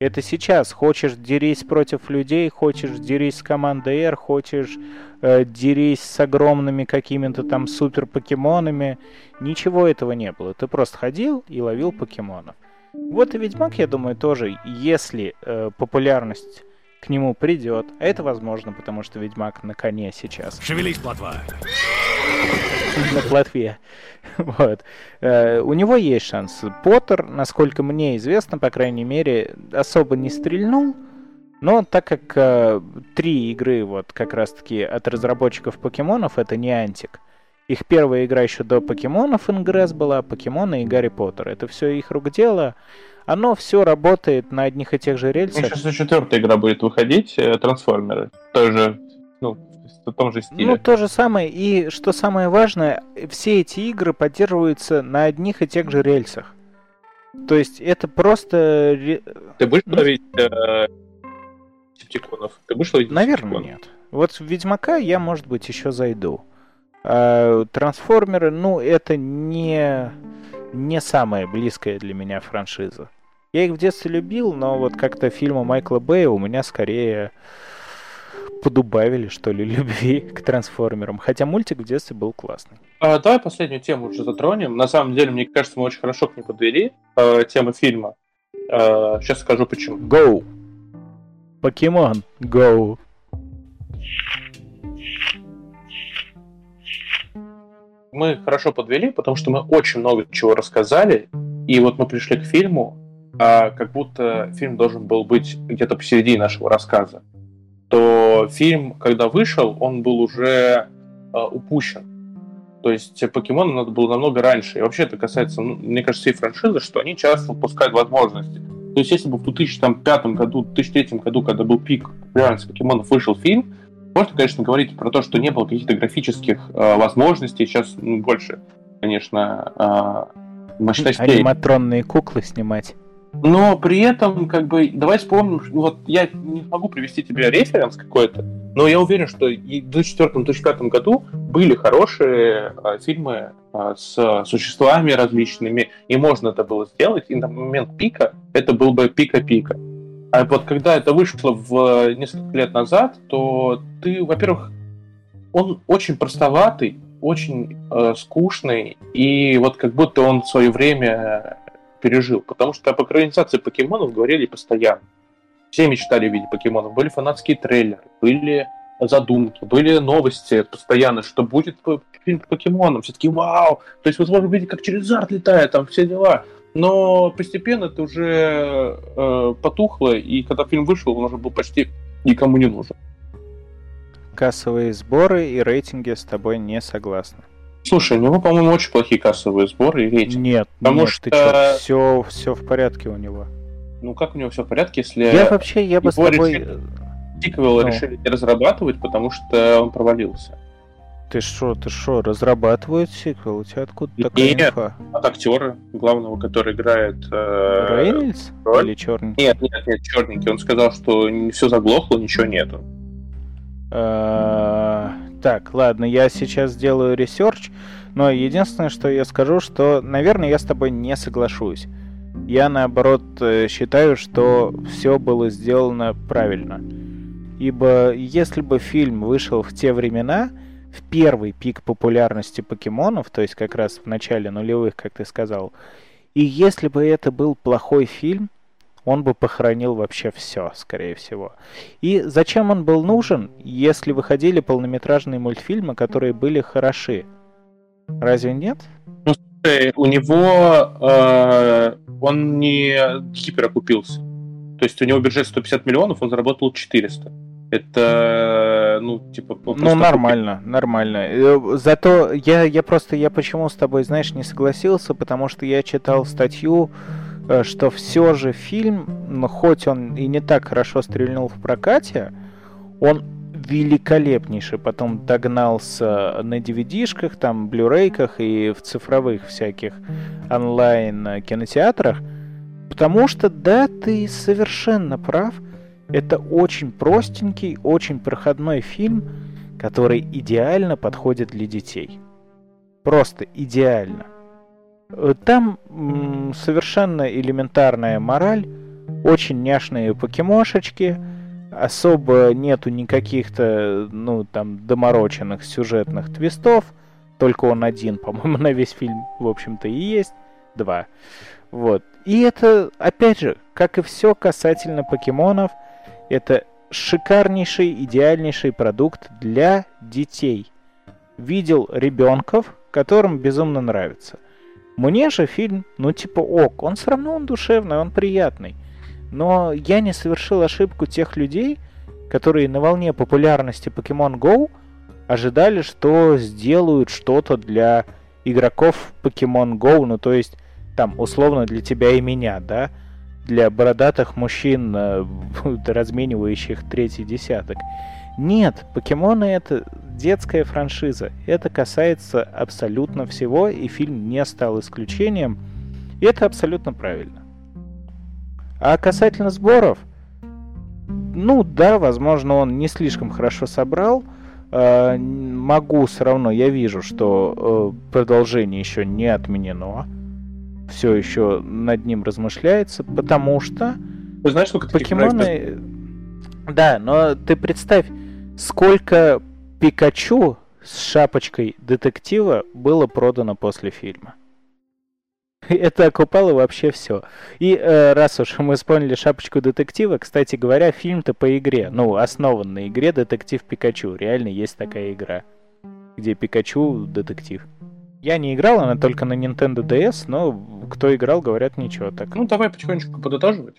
Это сейчас. Хочешь дерись против людей, хочешь дерись с командой R, хочешь э, дерись с огромными какими-то там супер покемонами. Ничего этого не было. Ты просто ходил и ловил покемонов. Вот и Ведьмак, я думаю, тоже, если э, популярность к нему придет. А это возможно, потому что Ведьмак на коне сейчас. Шевелись, плотва! На плотве. Вот. Э, у него есть шанс. Поттер, насколько мне известно, по крайней мере, особо не стрельнул. Но так как э, три игры вот как раз-таки от разработчиков покемонов, это не антик. Их первая игра еще до покемонов Ингресс была, покемоны и Гарри Поттер. Это все их рук дело оно все работает на одних и тех же рельсах. Сейчас четвертая игра будет выходить, э, Трансформеры. Тоже, ну, в том же стиле. Ну, то же самое. И что самое важное, все эти игры поддерживаются на одних и тех же рельсах. То есть это просто... Ты будешь ну... ловить э, септиконов? Ты будешь ловить Наверное, септиконов? нет. Вот в Ведьмака я, может быть, еще зайду. А, трансформеры, ну, это не не самая близкая для меня франшиза. Я их в детстве любил, но вот как-то фильмы Майкла Бэя у меня скорее подубавили, что ли, любви к трансформерам. Хотя мультик в детстве был классный. А, давай последнюю тему уже затронем. На самом деле, мне кажется, мы очень хорошо к ней подвели. Э, тему фильма. Э, сейчас скажу почему. Go! Покемон, go! Мы хорошо подвели, потому что мы очень много чего рассказали, и вот мы пришли к фильму, а как будто фильм должен был быть где-то посередине нашего рассказа. То фильм, когда вышел, он был уже э, упущен. То есть покемону надо было намного раньше. И вообще это касается, ну, мне кажется, всей франшизы, что они часто выпускают возможности. То есть если бы в 2005 году, 2003 году, когда был пик популярности покемонов, вышел фильм, можно, конечно, говорить про то, что не было каких-то графических э, возможностей. Сейчас ну, больше, конечно, э, мощностей. Аниматронные куклы снимать. Но при этом, как бы, давай вспомним, вот я не могу привести тебе референс какой-то, но я уверен, что и в 2004-2005 году были хорошие э, фильмы э, с существами различными, и можно это было сделать, и на момент пика это был бы пика-пика. А вот когда это вышло в несколько лет назад, то ты, во-первых, он очень простоватый, очень э, скучный, и вот как будто он в свое время пережил. Потому что об экранизации покемонов говорили постоянно. Все мечтали видеть покемонов. Были фанатские трейлеры, были задумки, были новости постоянно, что будет фильм по покемонам. Все таки вау! То есть, возможно, видеть, как через арт летает, там все дела. Но постепенно это уже э, потухло, и когда фильм вышел, он уже был почти никому не нужен. Кассовые сборы и рейтинги с тобой не согласны. Слушай, у него, по-моему, очень плохие кассовые сборы и рейтинг. Нет, потому нет, что... ты все, все в порядке у него. Ну как у него все в порядке, если... Я вообще, я бы с тобой... Решили... Сиквел ну. решили не разрабатывать, потому что он провалился. Ты что, ты что, разрабатывают сиквел? У тебя откуда такая нет, инфа? от актера главного, который играет... Э, Рейнольдс? Роль? Или черненький? Нет, нет, нет, черненький. Он сказал, что все заглохло, ничего нету. Так, ладно, я сейчас сделаю research, но единственное, что я скажу, что, наверное, я с тобой не соглашусь. Я, наоборот, э, считаю, что все было сделано правильно. Ибо если бы фильм вышел в те времена, в первый пик популярности покемонов, то есть как раз в начале нулевых, как ты сказал, и если бы это был плохой фильм, он бы похоронил вообще все, скорее всего. И зачем он был нужен, если выходили полнометражные мультфильмы, которые были хороши? Разве нет? Ну, слушай, у него э, он не гиперокупился. То есть у него бюджет 150 миллионов, он заработал 400. Это, ну, типа... Ну, нормально, купить. нормально. Э, зато я, я просто, я почему с тобой, знаешь, не согласился, потому что я читал статью, что все же фильм, хоть он и не так хорошо стрельнул в прокате, он великолепнейший потом догнался на DVD-шках, там, блюрейках и в цифровых всяких онлайн кинотеатрах, потому что, да, ты совершенно прав, это очень простенький, очень проходной фильм, который идеально подходит для детей. Просто идеально. Там совершенно элементарная мораль, очень няшные покемошечки, особо нету никаких-то, ну, там, домороченных сюжетных твистов, только он один, по-моему, на весь фильм, в общем-то, и есть, два. Вот. И это, опять же, как и все касательно покемонов, это шикарнейший, идеальнейший продукт для детей. Видел ребенков, которым безумно нравится – мне же фильм, ну типа ок, он все равно он душевный, он приятный. Но я не совершил ошибку тех людей, которые на волне популярности Pokemon Go ожидали, что сделают что-то для игроков Pokemon Go, ну то есть там условно для тебя и меня, да, для бородатых мужчин, э, разменивающих третий десяток. Нет, покемоны это детская франшиза. Это касается абсолютно всего, и фильм не стал исключением. И это абсолютно правильно. А касательно сборов, ну да, возможно, он не слишком хорошо собрал. Э, могу все равно, я вижу, что э, продолжение еще не отменено. Все еще над ним размышляется, потому что... Вы знаешь, сколько покемоны... Да, но ты представь, Сколько Пикачу с шапочкой детектива было продано после фильма? Это окупало вообще все. И э, раз уж мы вспомнили шапочку детектива, кстати говоря, фильм-то по игре, ну, основан на игре Детектив Пикачу. Реально есть такая игра, где Пикачу детектив. Я не играл, она только на Nintendo DS, но кто играл, говорят, ничего так. Ну, давай потихонечку подытоживать.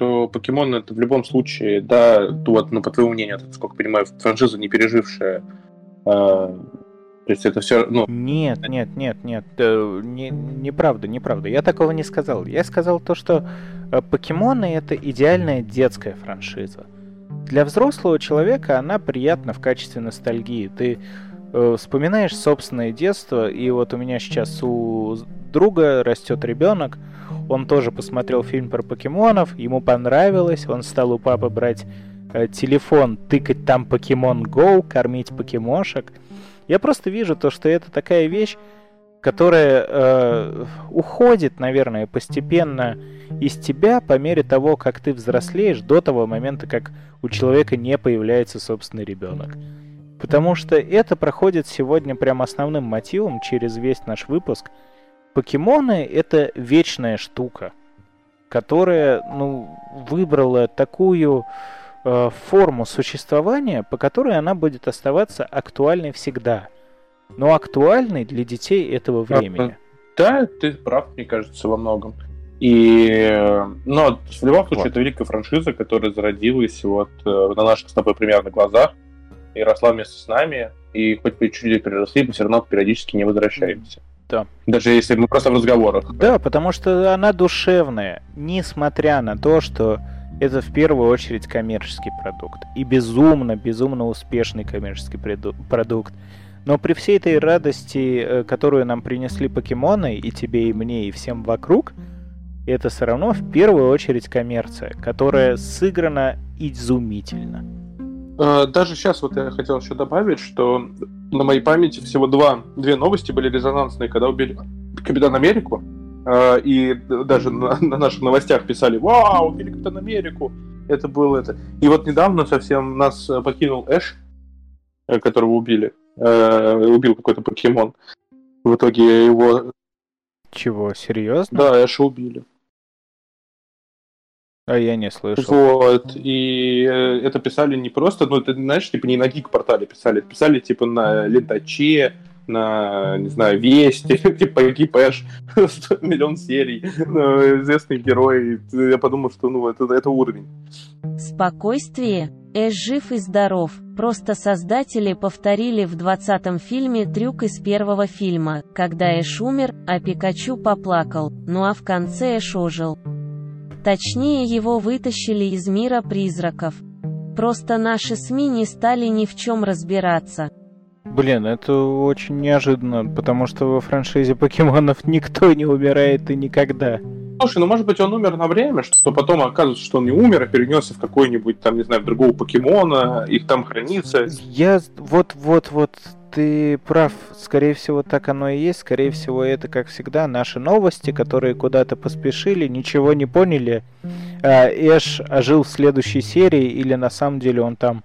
То покемон это в любом случае, да, вот, ну, по твоему мнению, это, сколько понимаю, франшиза не пережившая э, то есть это все, ну... Нет, нет, нет, нет, э, не, неправда, неправда. Я такого не сказал. Я сказал то, что э, покемоны это идеальная детская франшиза. Для взрослого человека она приятна в качестве ностальгии. Ты э, вспоминаешь собственное детство, и вот у меня сейчас у друга растет ребенок, он тоже посмотрел фильм про покемонов, ему понравилось, он стал у папы брать э, телефон, тыкать там Покемон Go, кормить покемошек. Я просто вижу то, что это такая вещь, которая э, уходит, наверное, постепенно из тебя по мере того, как ты взрослеешь, до того момента, как у человека не появляется собственный ребенок. Потому что это проходит сегодня прям основным мотивом через весь наш выпуск. Покемоны — это вечная штука, которая, ну, выбрала такую э, форму существования, по которой она будет оставаться актуальной всегда. Но актуальной для детей этого времени. Да, ты прав, мне кажется, во многом. И, но в любом случае, вот. это великая франшиза, которая зародилась вот э, на наших с тобой примерно глазах и росла вместе с нами. И хоть мы чуть-чуть переросли, мы все равно периодически не возвращаемся. Да. Даже если мы просто в разговорах. Да, потому что она душевная, несмотря на то, что это в первую очередь коммерческий продукт. И безумно, безумно успешный коммерческий продукт. Но при всей этой радости, э, которую нам принесли покемоны, и тебе, и мне, и всем вокруг, это все равно в первую очередь коммерция, которая сыграна изумительно. Э, даже сейчас вот я хотел еще добавить, что на моей памяти всего два, две новости были резонансные, когда убили Капитан Америку, а, и даже на, на наших новостях писали «Вау, убили Капитан Америку!» Это было это. И вот недавно совсем нас э, покинул Эш, э, которого убили. Э, убил какой-то покемон. В итоге его... Чего, серьезно? Да, Эша убили. А я не слышал. Вот, и это писали не просто, ну, это, знаешь, типа не на гик-портале писали, писали типа на лентаче, на, не знаю, Вести, типа погиб Эш, миллион серий, ну, известный герой. Я подумал, что ну, это, это уровень. Спокойствие. Эш жив и здоров. Просто создатели повторили в двадцатом фильме трюк из первого фильма, когда Эш умер, а Пикачу поплакал, ну а в конце Эш ожил. Точнее его вытащили из мира призраков. Просто наши СМИ не стали ни в чем разбираться. Блин, это очень неожиданно, потому что во франшизе покемонов никто не умирает и никогда. Слушай, ну может быть он умер на время, что потом оказывается, что он не умер, а перенесся в какой-нибудь там, не знаю, другого покемона, их там хранится. Я вот-вот-вот, ты прав, скорее всего так оно и есть, скорее всего это, как всегда, наши новости, которые куда-то поспешили, ничего не поняли, а Эш ожил в следующей серии, или на самом деле он там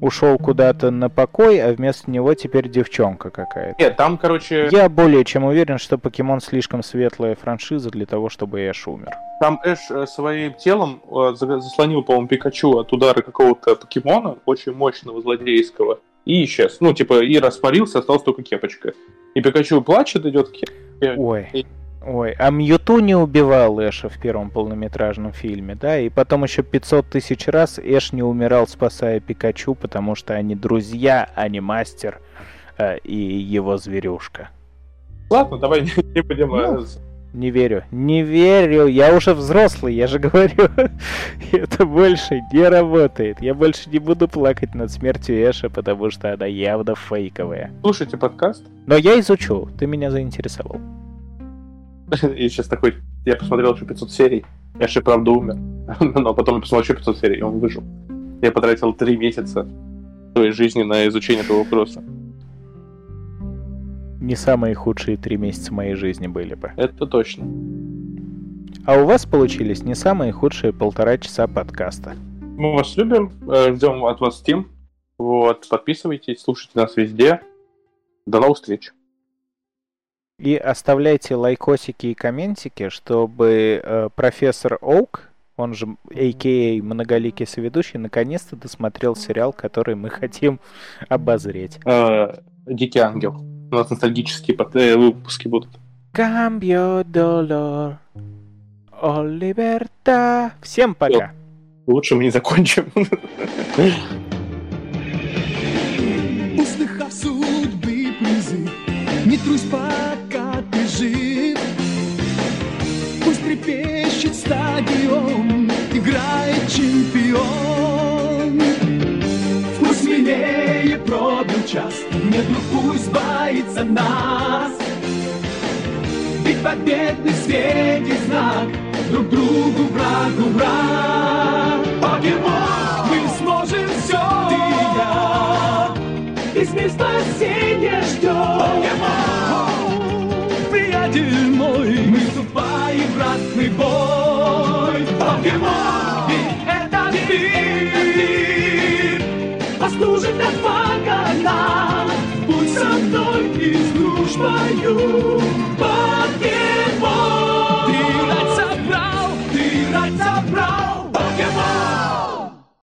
ушел куда-то на покой, а вместо него теперь девчонка какая-то. Нет, там, короче... Я более чем уверен, что покемон слишком светлая франшиза для того, чтобы Эш умер. Там Эш э, своим телом э, заслонил, по-моему, Пикачу от удара какого-то покемона, очень мощного, злодейского, и исчез. Ну, типа, и распарился, осталась только кепочка. И Пикачу плачет, идет к Ой. Ой, а Мьюту не убивал Эша в первом полнометражном фильме, да? И потом еще 500 тысяч раз Эш не умирал, спасая Пикачу, потому что они друзья, а не мастер э, и его зверюшка. Ладно, давай не будем... Ну, не верю, не верю, я уже взрослый, я же говорю, это больше не работает. Я больше не буду плакать над смертью Эша, потому что она явно фейковая. Слушайте подкаст. Но я изучу, ты меня заинтересовал. И сейчас такой, я посмотрел еще 500 серий, я же правда умер. Но потом я посмотрел еще 500 серий, и он выжил. Я потратил 3 месяца своей жизни на изучение этого вопроса. Не самые худшие три месяца моей жизни были бы. Это точно. А у вас получились не самые худшие полтора часа подкаста. Мы вас любим, э, ждем от вас тем, Вот, подписывайтесь, слушайте нас везде. До новых встреч. И оставляйте лайкосики и комментики, чтобы э, профессор Оук, он же а.к.а. многоликий соведущий, наконец-то досмотрел сериал, который мы хотим обозреть. Э, Дикий ангел. У нас ностальгические э, выпуски будут. Cambio dolor. О, libertad. Всем пока. Лучше мы не закончим. Услыхав судьбы призыв, не трусь, пока ты жив. Пусть трепещет стадион, играет чемпион. Пусть смелее пробил час, не вдруг пусть боится нас. Ведь победный светит знак, друг другу врагу враг. Покемон, мы сможем все, ты и я. Весь мир спасения ждет. Покемон, приятель мой, мы вступаем в ратный бой. Покемон, отвага нам.